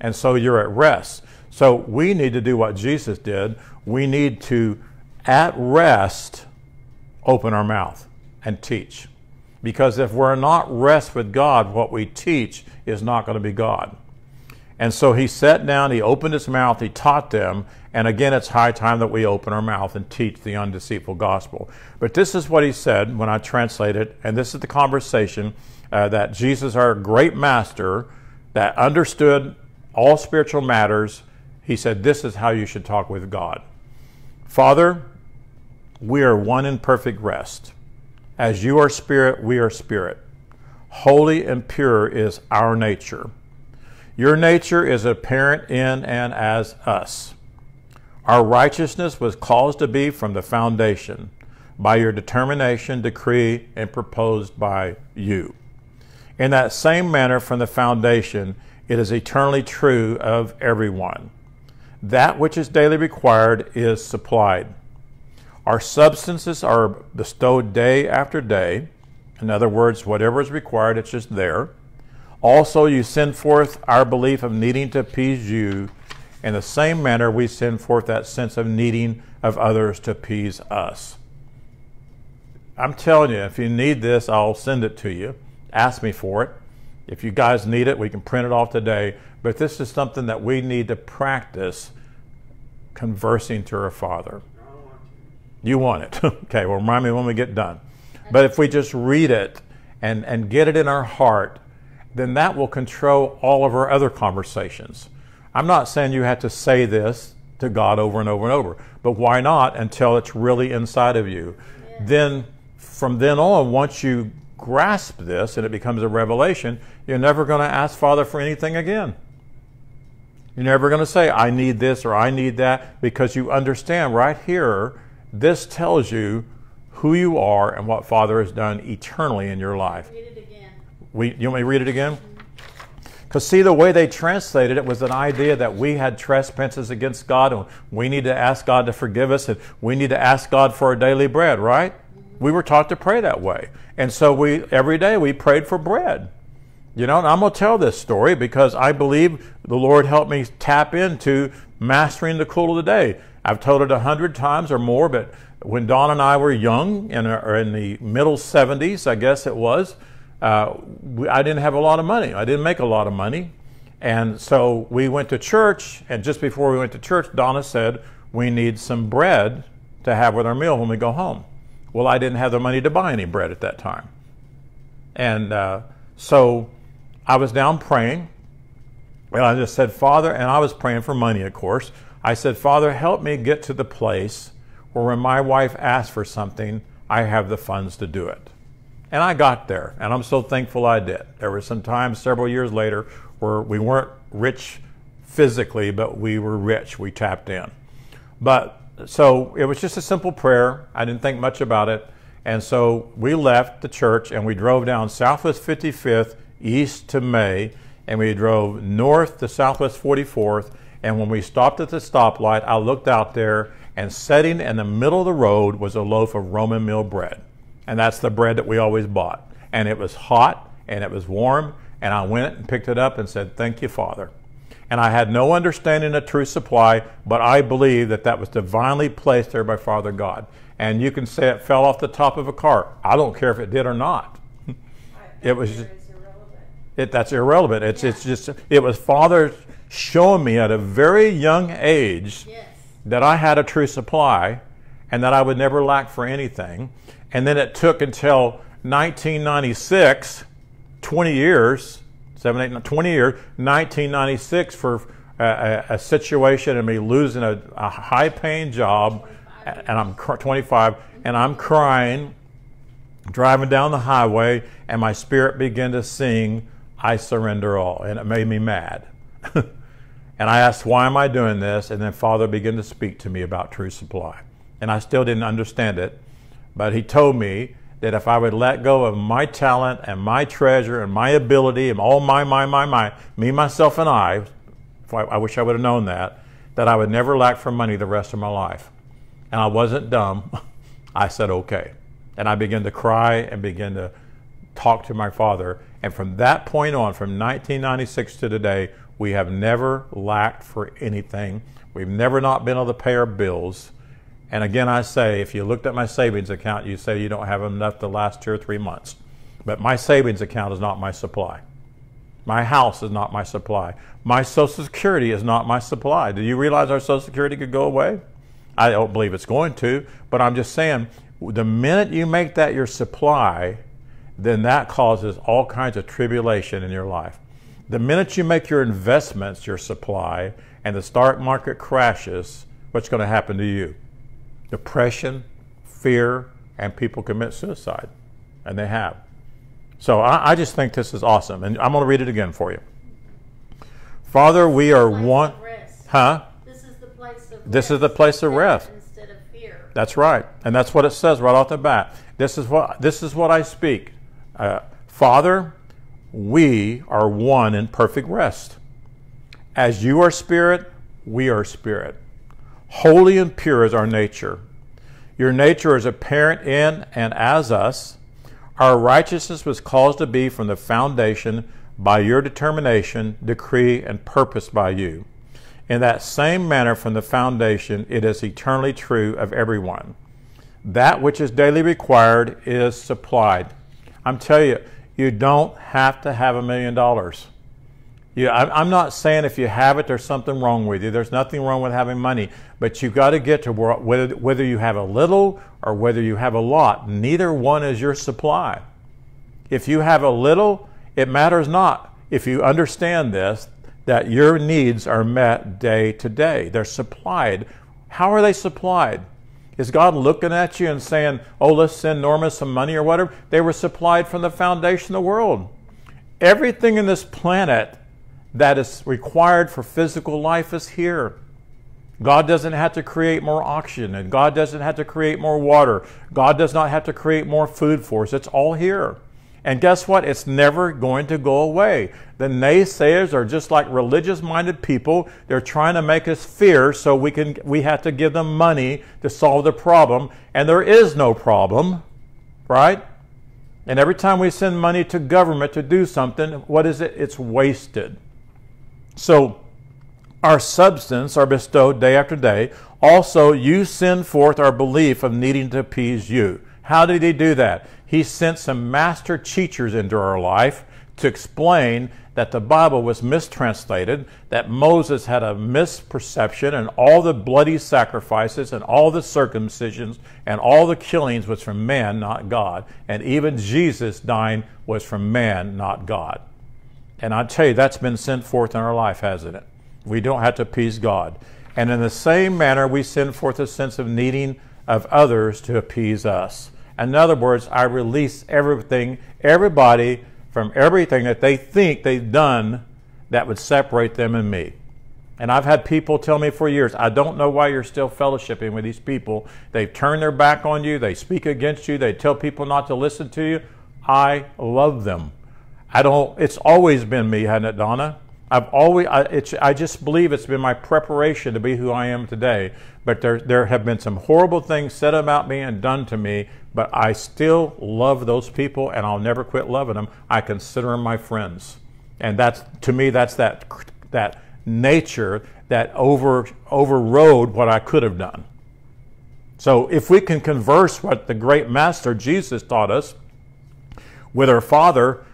And so you're at rest. So we need to do what Jesus did. We need to, at rest, open our mouth and teach. Because if we're not rest with God, what we teach is not going to be God. And so he sat down, he opened his mouth, he taught them, and again, it's high time that we open our mouth and teach the undeceitful gospel. But this is what he said when I translate it, and this is the conversation uh, that Jesus, our great master, that understood all spiritual matters, he said, This is how you should talk with God. Father, we are one in perfect rest. As you are spirit, we are spirit. Holy and pure is our nature. Your nature is apparent in and as us. Our righteousness was caused to be from the foundation by your determination, decree, and proposed by you. In that same manner, from the foundation, it is eternally true of everyone. That which is daily required is supplied. Our substances are bestowed day after day. In other words, whatever is required, it's just there. Also, you send forth our belief of needing to appease you. In the same manner, we send forth that sense of needing of others to appease us. I'm telling you, if you need this, I'll send it to you. Ask me for it. If you guys need it, we can print it off today. But this is something that we need to practice conversing to our Father. You want it. okay, well, remind me when we get done. But if we just read it and, and get it in our heart, then that will control all of our other conversations. I'm not saying you have to say this to God over and over and over, but why not until it's really inside of you? Yeah. Then, from then on, once you grasp this and it becomes a revelation, you're never going to ask Father for anything again. You're never going to say, I need this or I need that, because you understand right here this tells you who you are and what Father has done eternally in your life. Read it again. We, you want me to read it again? Mm-hmm. Because see, the way they translated it was an idea that we had trespasses against God and we need to ask God to forgive us and we need to ask God for our daily bread, right? We were taught to pray that way. And so we every day we prayed for bread. You know, and I'm going to tell this story because I believe the Lord helped me tap into mastering the cool of the day. I've told it a hundred times or more, but when Don and I were young, in, or in the middle 70s, I guess it was, uh, I didn't have a lot of money. I didn't make a lot of money. And so we went to church, and just before we went to church, Donna said, We need some bread to have with our meal when we go home. Well, I didn't have the money to buy any bread at that time. And uh, so I was down praying, and I just said, Father, and I was praying for money, of course. I said, Father, help me get to the place where when my wife asks for something, I have the funds to do it. And I got there, and I'm so thankful I did. There were some times several years later where we weren't rich physically, but we were rich. We tapped in. But so it was just a simple prayer. I didn't think much about it. And so we left the church and we drove down Southwest 55th east to May, and we drove north to Southwest 44th and when we stopped at the stoplight, I looked out there, and sitting in the middle of the road was a loaf of Roman meal bread. And that's the bread that we always bought. And it was hot, and it was warm, And I went and picked it up and said, Thank you, Father. And I had no understanding of true supply, but I believe that that was divinely placed there by Father God. And you can say it fell off the top of a car. I don't care if it did or not. It was just, it, that's irrelevant. It's, it's just, it was Father showing me at a very young age Yes. that I had a true supply and that I would never lack for anything. And then it took until 1996, 20 years, 7, 8, 20 years, 1996 for a, a, a situation of me losing a, a high paying job, and I'm 25, and I'm crying, driving down the highway, and my spirit began to sing, I surrender all. And it made me mad. And I asked, why am I doing this? And then Father began to speak to me about true supply. And I still didn't understand it, but he told me that if I would let go of my talent and my treasure and my ability and all my, my, my, my, me, myself, and I, I, wish I would have known that, that I would never lack for money the rest of my life. And I wasn't dumb. I said, okay. And I began to cry and began to talk to my father. And from that point on, from 1996 to today, we have never lacked for anything. We've never not been able to pay our bills. And again, I say, if you looked at my savings account, you say you don't have enough to last two or three months. But my savings account is not my supply. My house is not my supply. My Social Security is not my supply. Do you realize our Social Security could go away? I don't believe it's going to, but I'm just saying the minute you make that your supply, then that causes all kinds of tribulation in your life. The minute you make your investments your supply and the stock market crashes, what's going to happen to you? Depression, fear, and people commit suicide. And they have. So I, I just think this is awesome. And I'm going to read it again for you. Father, we are one. Huh? This is the place of This is rest the place of instead- rest. Instead of fear. That's right, and that's what it says right off the bat. This is what this is what I speak. Uh, Father, we are one in perfect rest. As you are spirit, we are spirit. Holy and pure is our nature. Your nature is apparent in and as us. Our righteousness was caused to be from the foundation by your determination, decree, and purpose by you. In that same manner, from the foundation, it is eternally true of everyone. That which is daily required is supplied. I'm telling you, you don't have to have a million dollars. Yeah, I'm not saying if you have it, there's something wrong with you. There's nothing wrong with having money, but you've got to get to whether whether you have a little or whether you have a lot. Neither one is your supply. If you have a little, it matters not. If you understand this, that your needs are met day to day, they're supplied. How are they supplied? Is God looking at you and saying, "Oh, let's send Norma some money or whatever"? They were supplied from the foundation of the world. Everything in this planet that is required for physical life is here. God doesn't have to create more oxygen, and God doesn't have to create more water. God does not have to create more food for us. It's all here. And guess what? It's never going to go away. The naysayers are just like religious minded people. They're trying to make us fear so we can we have to give them money to solve the problem. And there is no problem, right? And every time we send money to government to do something, what is it? It's wasted. So our substance are bestowed day after day. Also, you send forth our belief of needing to appease you. How did he do that? He sent some master teachers into our life to explain that the Bible was mistranslated, that Moses had a misperception, and all the bloody sacrifices and all the circumcisions and all the killings was from man, not God. And even Jesus dying was from man, not God. And I tell you, that's been sent forth in our life, hasn't it? We don't have to appease God. And in the same manner, we send forth a sense of needing of others to appease us. In other words, I release everything, everybody from everything that they think they've done that would separate them and me. And I've had people tell me for years, I don't know why you're still fellowshipping with these people. They've turned their back on you, they speak against you, they tell people not to listen to you. I love them. I don't, it's always been me, hasn't it, Donna? I've always, I, it's, I just believe it's been my preparation to be who I am today. But there, there have been some horrible things said about me and done to me, but I still love those people and I'll never quit loving them. I consider them my friends. And that's to me that's that that nature that over overrode what I could have done. So if we can converse what the great master Jesus taught us with our Father,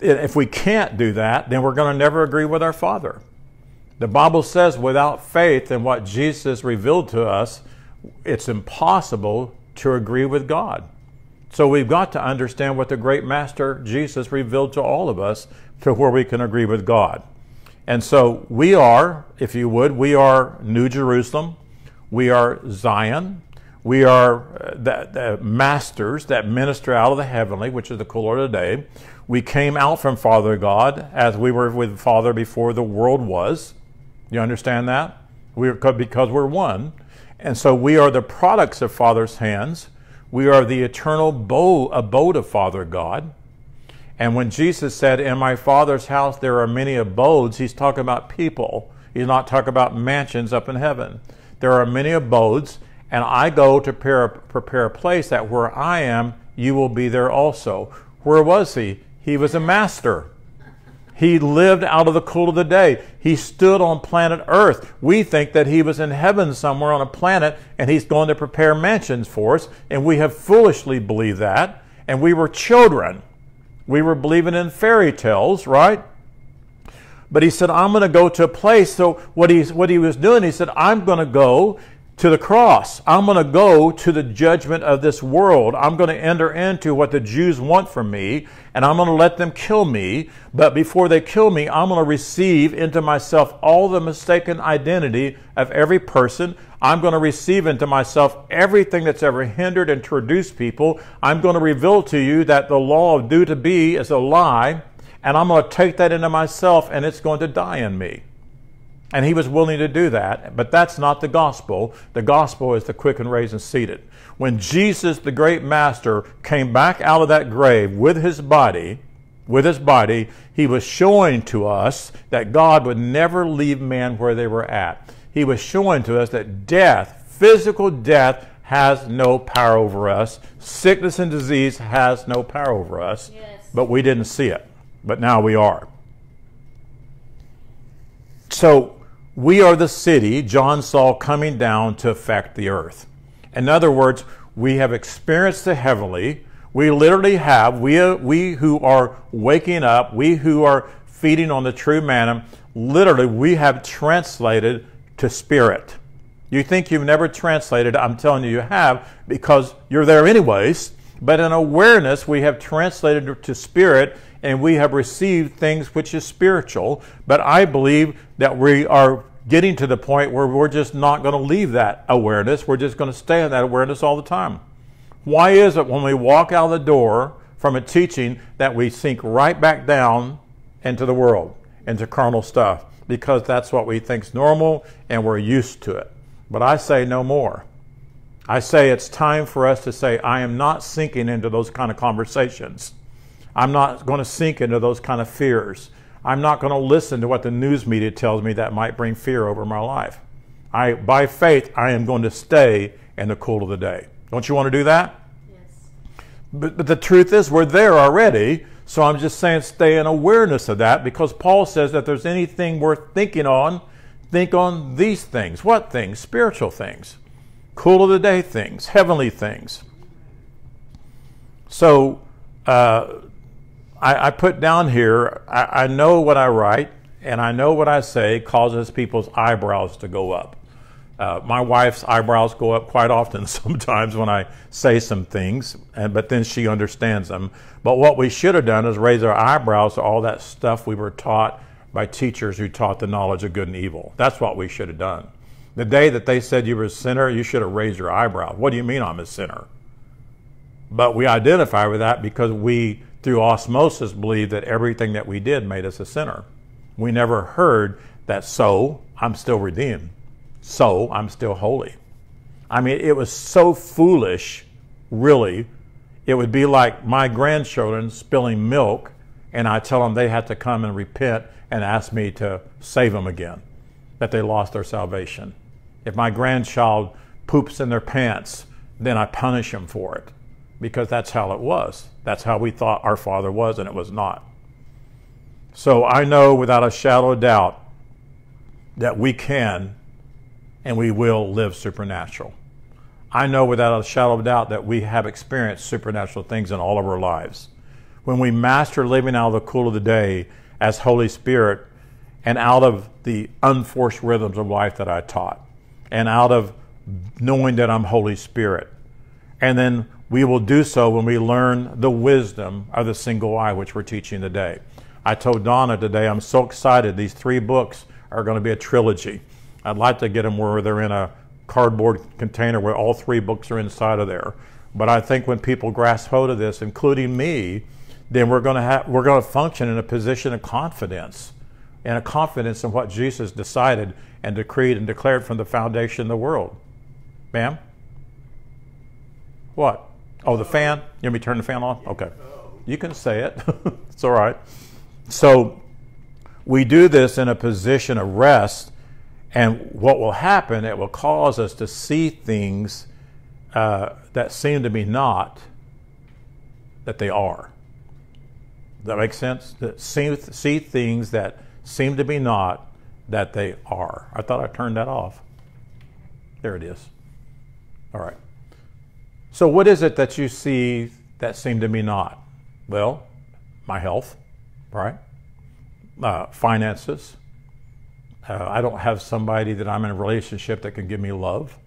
if we can't do that, then we're going to never agree with our Father. The Bible says without faith in what Jesus revealed to us, it's impossible to agree with God. So we've got to understand what the great master Jesus revealed to all of us to where we can agree with God. And so we are, if you would, we are New Jerusalem, we are Zion, we are uh, the, the, masters that minister out of the heavenly, which is the cool of the day. We came out from Father God as we were with Father before the world was. You understand that? We are, because we're one. And so we are the products of Father's hands. We are the eternal abode of Father God. And when Jesus said, In my Father's house there are many abodes, he's talking about people. He's not talking about mansions up in heaven. There are many abodes, and I go to prepare, prepare a place that where I am, you will be there also. Where was he? He was a master. He lived out of the cool of the day. He stood on planet Earth. We think that he was in heaven somewhere on a planet and he's going to prepare mansions for us, and we have foolishly believed that. And we were children. We were believing in fairy tales, right? But he said, I'm going to go to a place. So what he, what he was doing, he said, I'm going to go to the cross. I'm going to go to the judgment of this world. I'm going to enter into what the Jews want from me, and I'm going to let them kill me. But before they kill me, I'm going to receive into myself all the mistaken identity of every person. I'm going to receive into myself everything that's ever hindered and introduced people. I'm going to reveal to you that the law of due to be is a lie, and I'm going to take that into myself, and it's going to die in me. And he was willing to do that, but that's not the gospel. The gospel is the quick and raised and seated. When Jesus, the great master, came back out of that grave with his body, with his body, he was showing to us that God would never leave man where they were at. He was showing to us that death, physical death, has no power over us. Sickness and disease has no power over us. Yes. But we didn't see it. But now we are. So we are the city John saw coming down to affect the earth. In other words, we have experienced the heavenly. We literally have, we, uh, we who are waking up, we who are feeding on the true manna, literally we have translated to spirit. You think you've never translated, I'm telling you, you have, because you're there anyways. But in awareness, we have translated to spirit and we have received things which is spiritual. But I believe that we are getting to the point where we're just not going to leave that awareness. We're just going to stay in that awareness all the time. Why is it when we walk out of the door from a teaching that we sink right back down into the world, into carnal stuff? Because that's what we think is normal and we're used to it. But I say no more. I say it's time for us to say, I am not sinking into those kind of conversations. I'm not going to sink into those kind of fears. I'm not going to listen to what the news media tells me that might bring fear over my life. I, by faith, I am going to stay in the cool of the day. Don't you want to do that? Yes. But, but the truth is, we're there already. So I'm just saying, stay in awareness of that because Paul says that there's anything worth thinking on, think on these things. What things? Spiritual things, cool of the day things, heavenly things. So, uh, I, I put down here, I, I know what I write and I know what I say causes people's eyebrows to go up. Uh, my wife's eyebrows go up quite often sometimes when I say some things, and, but then she understands them. But what we should have done is raise our eyebrows to all that stuff we were taught by teachers who taught the knowledge of good and evil. That's what we should have done. The day that they said you were a sinner, you should have raised your eyebrow. What do you mean I'm a sinner? But we identify with that because we through osmosis believed that everything that we did made us a sinner. We never heard that, so I'm still redeemed. So I'm still holy. I mean, it was so foolish, really. It would be like my grandchildren spilling milk, and I tell them they have to come and repent and ask me to save them again, that they lost their salvation. If my grandchild poops in their pants, then I punish them for it because that's how it was. That's how we thought our Father was, and it was not. So I know without a shadow of doubt that we can and we will live supernatural. I know without a shadow of doubt that we have experienced supernatural things in all of our lives. When we master living out of the cool of the day as Holy Spirit and out of the unforced rhythms of life that I taught and out of knowing that I'm Holy Spirit. And then we will do so when we learn the wisdom of the single eye, which we're teaching today. I told Donna today, I'm so excited. These three books are going to be a trilogy. I'd like to get them where they're in a cardboard container where all three books are inside of there. But I think when people grasp hold of this, including me, then we're going to have we're going to function in a position of confidence, and a confidence in what Jesus decided and decreed and declared from the foundation of the world. Ma'am? What? Oh, the fan? You want me to turn the fan on? Okay. You can say it. it's all right. So we do this in a position of rest, and what will happen, it will cause us to see things uh, that seem to be not, that they are. That make sense? That see, see things that seem to be not, that they are. I thought I turned that off. There it is. All right. So, what is it that you see that seem to me not? Well, my health, right? Uh, finances. Uh, I don't have somebody that I'm in a relationship that can give me love.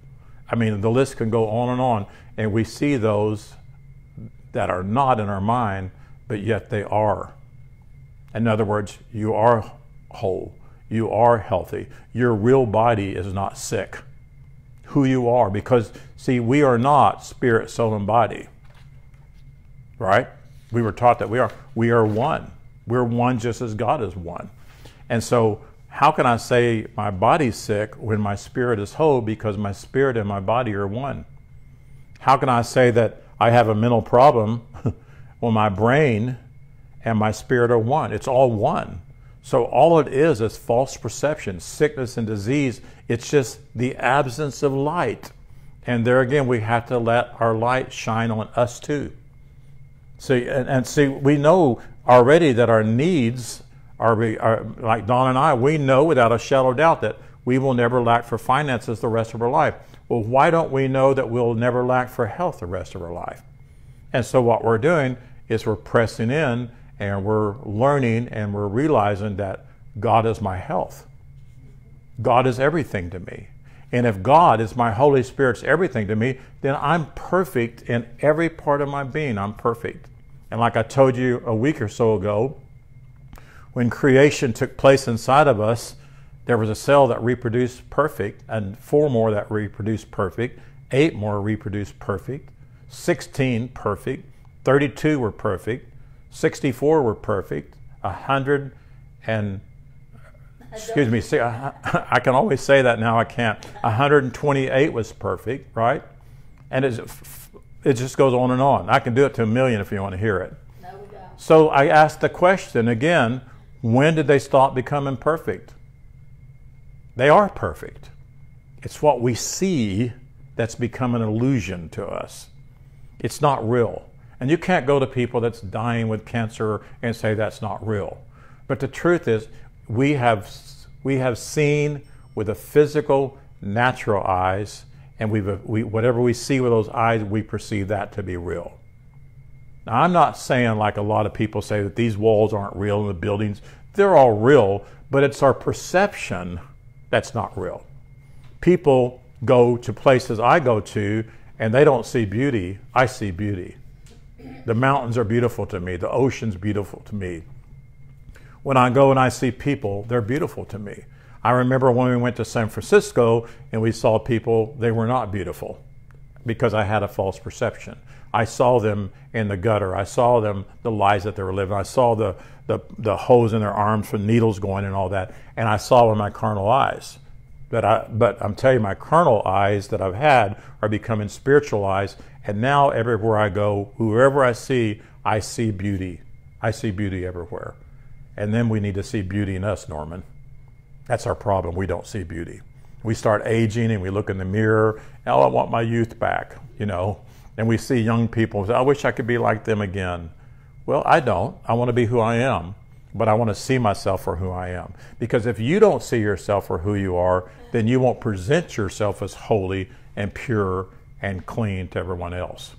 I mean, the list can go on and on. And we see those that are not in our mind, but yet they are. In other words, you are whole, you are healthy, your real body is not sick. Who you are, because see, we are not spirit, soul, and body. Right? We were taught that we are. We are one. We're one just as God is one. And so, how can I say my body's sick when my spirit is whole because my spirit and my body are one? How can I say that I have a mental problem when my brain and my spirit are one? It's all one. So, all it is is false perception, sickness and disease. It's just the absence of light. And there again, we have to let our light shine on us too. See, and, and see, we know already that our needs are, are, like Don and I, we know without a shadow of doubt that we will never lack for finances the rest of our life. Well, why don't we know that we'll never lack for health the rest of our life? And so what we're doing is we're pressing in and we're learning and we're realizing that God is my health. God is everything to me. And if God is my Holy Spirit's everything to me, then I'm perfect in every part of my being. I'm perfect. And like I told you a week or so ago, when creation took place inside of us, there was a cell that reproduced perfect, and four more that reproduced perfect, eight more reproduced perfect, 16 perfect, 32 were perfect, 64 were perfect, 100 and excuse me, I can always say that now I can't. 128 was perfect, right? And it just goes on and on. I can do it to a million if you want to hear it. No, we don't. So I asked the question again when did they stop becoming perfect? They are perfect. It's what we see that's become an illusion to us. It's not real. And you can't go to people that's dying with cancer and say that's not real. But the truth is, we have, we have seen with the physical, natural eyes, and we've, we, whatever we see with those eyes, we perceive that to be real. Now, I'm not saying like a lot of people say that these walls aren't real and the buildings, they're all real, but it's our perception that's not real. People go to places I go to and they don't see beauty, I see beauty. The mountains are beautiful to me, the ocean's beautiful to me. When I go and I see people, they're beautiful to me. I remember when we went to San Francisco and we saw people, they were not beautiful because I had a false perception. I saw them in the gutter. I saw them, the lies that they were living. I saw the, the, the holes in their arms for needles going and all that. And I saw with my carnal eyes. But, I, but I'm telling you, my carnal eyes that I've had are becoming spiritual eyes. And now everywhere I go, whoever I see, I see beauty. I see beauty everywhere. And then we need to see beauty in us, Norman. That's our problem. We don't see beauty. We start aging and we look in the mirror. Oh, I want my youth back, you know. And we see young people I wish I could be like them again. Well, I don't. I want to be who I am. but I want to see myself for who I am. Because if you don't see yourself for who you are, then you won't present yourself as holy and pure and clean to everyone else.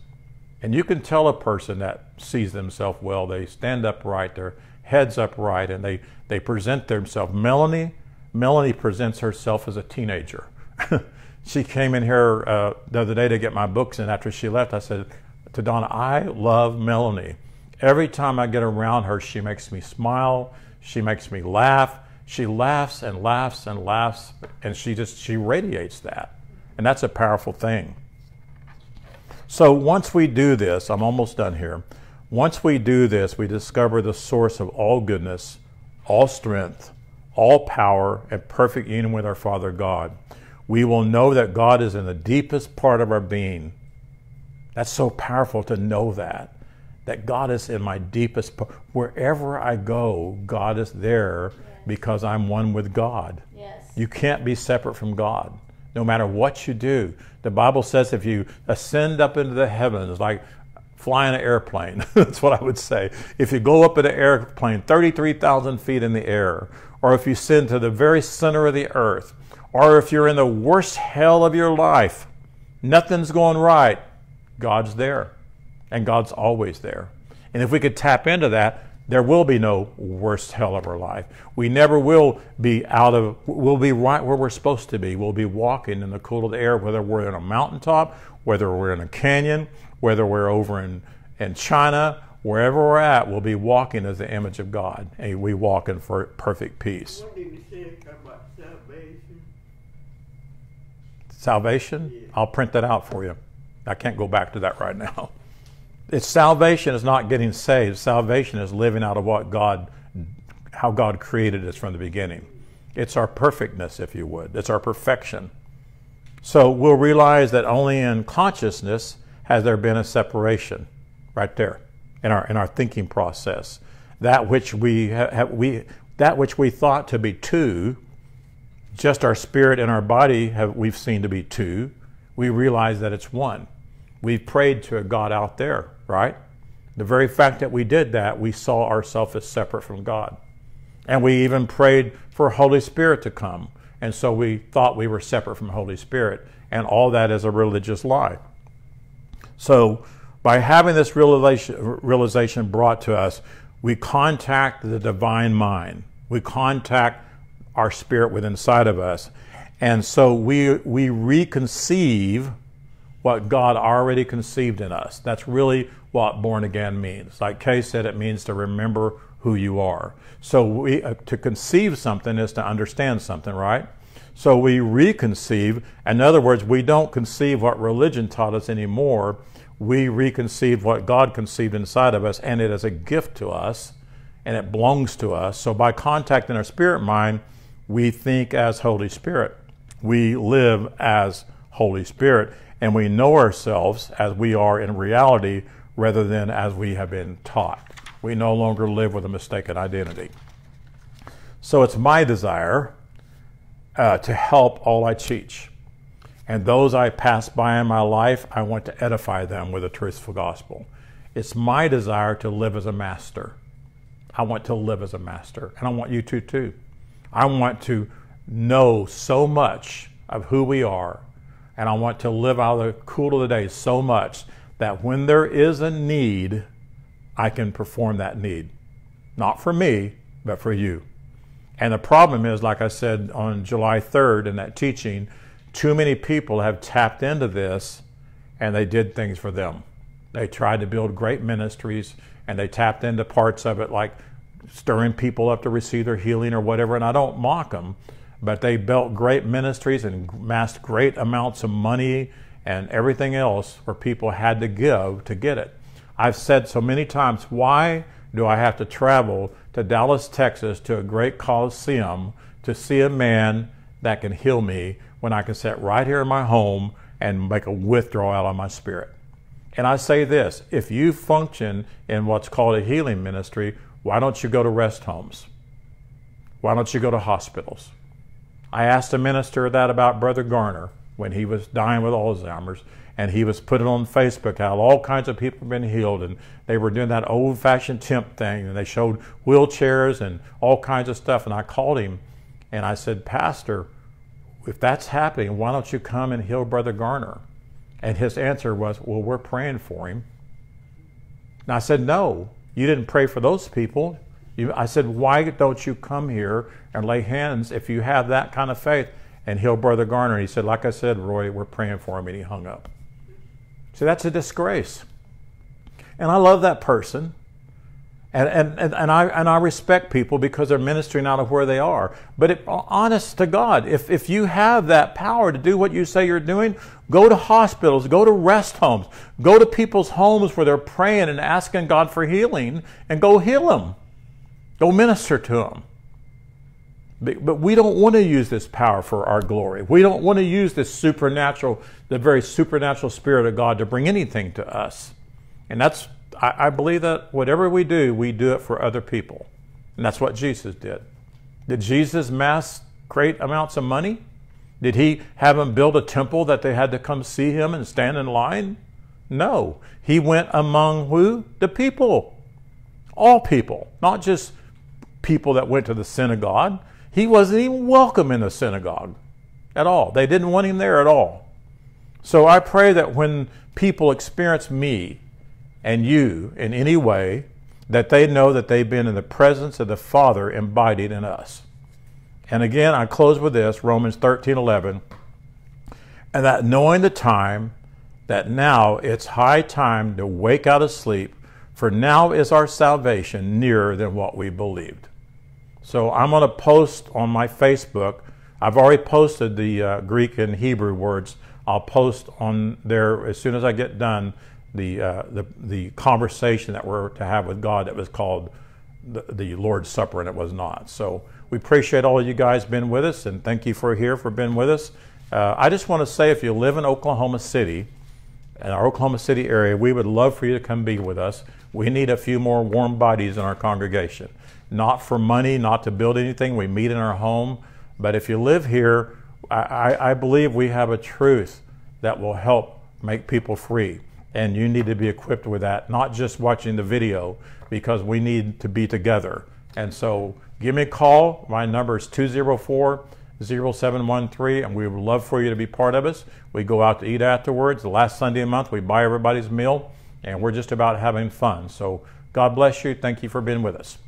And you can tell a person that sees themselves well, they stand upright, their heads upright, and they, they present themselves. Melanie, Melanie presents herself as a teenager. she came in here uh, the other day to get my books, and after she left, I said to Donna, I love Melanie. Every time I get around her, she makes me smile, she makes me laugh. She laughs and laughs and laughs, and she just she radiates that. And that's a powerful thing. So once we do this, I'm almost done here. Once we do this, we discover the source of all goodness, all strength, all power, and perfect union with our Father God. We will know that God is in the deepest part of our being. That's so powerful to know that. That God is in my deepest part. Wherever I go, God is there because I'm one with God. Yes. You can't be separate from God, no matter what you do. The Bible says if you ascend up into the heavens, like flying an airplane, that's what I would say. If you go up in an airplane 33,000 feet in the air, or if you ascend to the very center of the earth, or if you're in the worst hell of your life, nothing's going right, God's there. And God's always there. And if we could tap into that, there will be no worst hell of our life. We never will be out of, we'll be right where we're supposed to be. We'll be walking in the cool of the air, whether we're in a mountaintop, whether we're in a canyon, whether we're over in, in China, wherever we're at, we'll be walking as the image of God. And we walk in for perfect peace. What did you say about salvation? Salvation? Yeah. I'll print that out for you. I can't go back to that right now. It's salvation is not getting saved. Salvation is living out of what God, how God created us from the beginning. It's our perfectness, if you would. It's our perfection. So we'll realize that only in consciousness has there been a separation, right there, in our in our thinking process. That which we have, we that which we thought to be two, just our spirit and our body have we've seen to be two. We realize that it's one. We've prayed to a God out there, right? The very fact that we did that, we saw ourselves as separate from God. And we even prayed for Holy Spirit to come. And so we thought we were separate from Holy Spirit. And all that is a religious lie. So by having this realization, brought to us, we contact the divine mind. We contact our spirit within inside of us. And so we, we reconceive what God already conceived in us. That's really what born again means. Like Kay said, it means to remember who you are. So we, uh, to conceive something is to understand something, right? So we reconceive. In other words, we don't conceive what religion taught us anymore. We reconceive what God conceived inside of us, and it is a gift to us, and it belongs to us. So by contacting our spirit mind, we think as Holy Spirit. We live as Holy Spirit, and we know ourselves as we are in reality rather than as we have been taught. We no longer live with a mistaken identity. So it's my desire uh, to help all I teach. And those I pass by in my life, I want to edify them with the truthful gospel. It's my desire to live as a master. I want to live as a master, and I want you to too. I want to know so much of who we are, and I want to live out of the cool of the day so much that when there is a need, I can perform that need. Not for me, but for you. And the problem is, like I said on July 3rd in that teaching, too many people have tapped into this and they did things for them. They tried to build great ministries and they tapped into parts of it like stirring people up to receive their healing or whatever. And I don't mock them, but they built great ministries and amassed great amounts of money and everything else where people had to give to get it. I've said so many times, why do I have to travel to Dallas, Texas to a great coliseum to see a man that can heal me when I can sit right here in my home and make a withdrawal out of my spirit? And I say this if you function in what's called a healing ministry, why don't you go to rest homes? Why don't you go to hospitals? I asked a minister that about Brother Garner when he was dying with Alzheimer's. And he was putting on Facebook how all kinds of people have been healed. And they were doing that old fashioned temp thing. And they showed wheelchairs and all kinds of stuff. And I called him and I said, Pastor, if that's happening, why don't you come and heal Brother Garner? And his answer was, Well, we're praying for him. And I said, No, you didn't pray for those people. You, I said, Why don't you come here and lay hands if you have that kind of faith and heal Brother Garner? And he said, Like I said, Roy, we're praying for him. And he hung up. So that's a disgrace. And I love that person. And, and, and, and, I, and I respect people because they're ministering out of where they are. But honest to God, if, if you have that power to do what you say you're doing, go to hospitals, go to rest homes, go to people's homes where they're praying and asking God for healing, and go heal them. Go minister to them. But we don't want to use this power for our glory. We don't want to use this supernatural, the very supernatural Spirit of God to bring anything to us. And that's, I, I believe that whatever we do, we do it for other people. And that's what Jesus did. Did Jesus mass great amounts of money? Did he have them build a temple that they had to come see him and stand in line? No. He went among who? The people. All people, not just people that went to the synagogue. He wasn't even welcome in the synagogue at all. They didn't want him there at all. So I pray that when people experience me and you in any way, that they know that they've been in the presence of the Father embodied in us. And again, I close with this Romans 13 11. And that knowing the time, that now it's high time to wake out of sleep, for now is our salvation nearer than what we believed. So I'm going to post on my Facebook. I've already posted the uh, Greek and Hebrew words. I'll post on there as soon as I get done the, uh, the, the conversation that we're to have with God that was called the, the Lord's Supper, and it was not. So we appreciate all of you guys being with us, and thank you for here for being with us. Uh, I just want to say, if you live in Oklahoma City, in our Oklahoma City area, we would love for you to come be with us. We need a few more warm bodies in our congregation not for money, not to build anything. We meet in our home. But if you live here, I, I believe we have a truth that will help make people free. And you need to be equipped with that, not just watching the video, because we need to be together. And so give me a call. My number is 204 0713, and we would love for you to be part of us. We go out to eat afterwards. The last Sunday a month, we buy everybody's meal, and we're just about having fun. So God bless you. Thank you for being with us.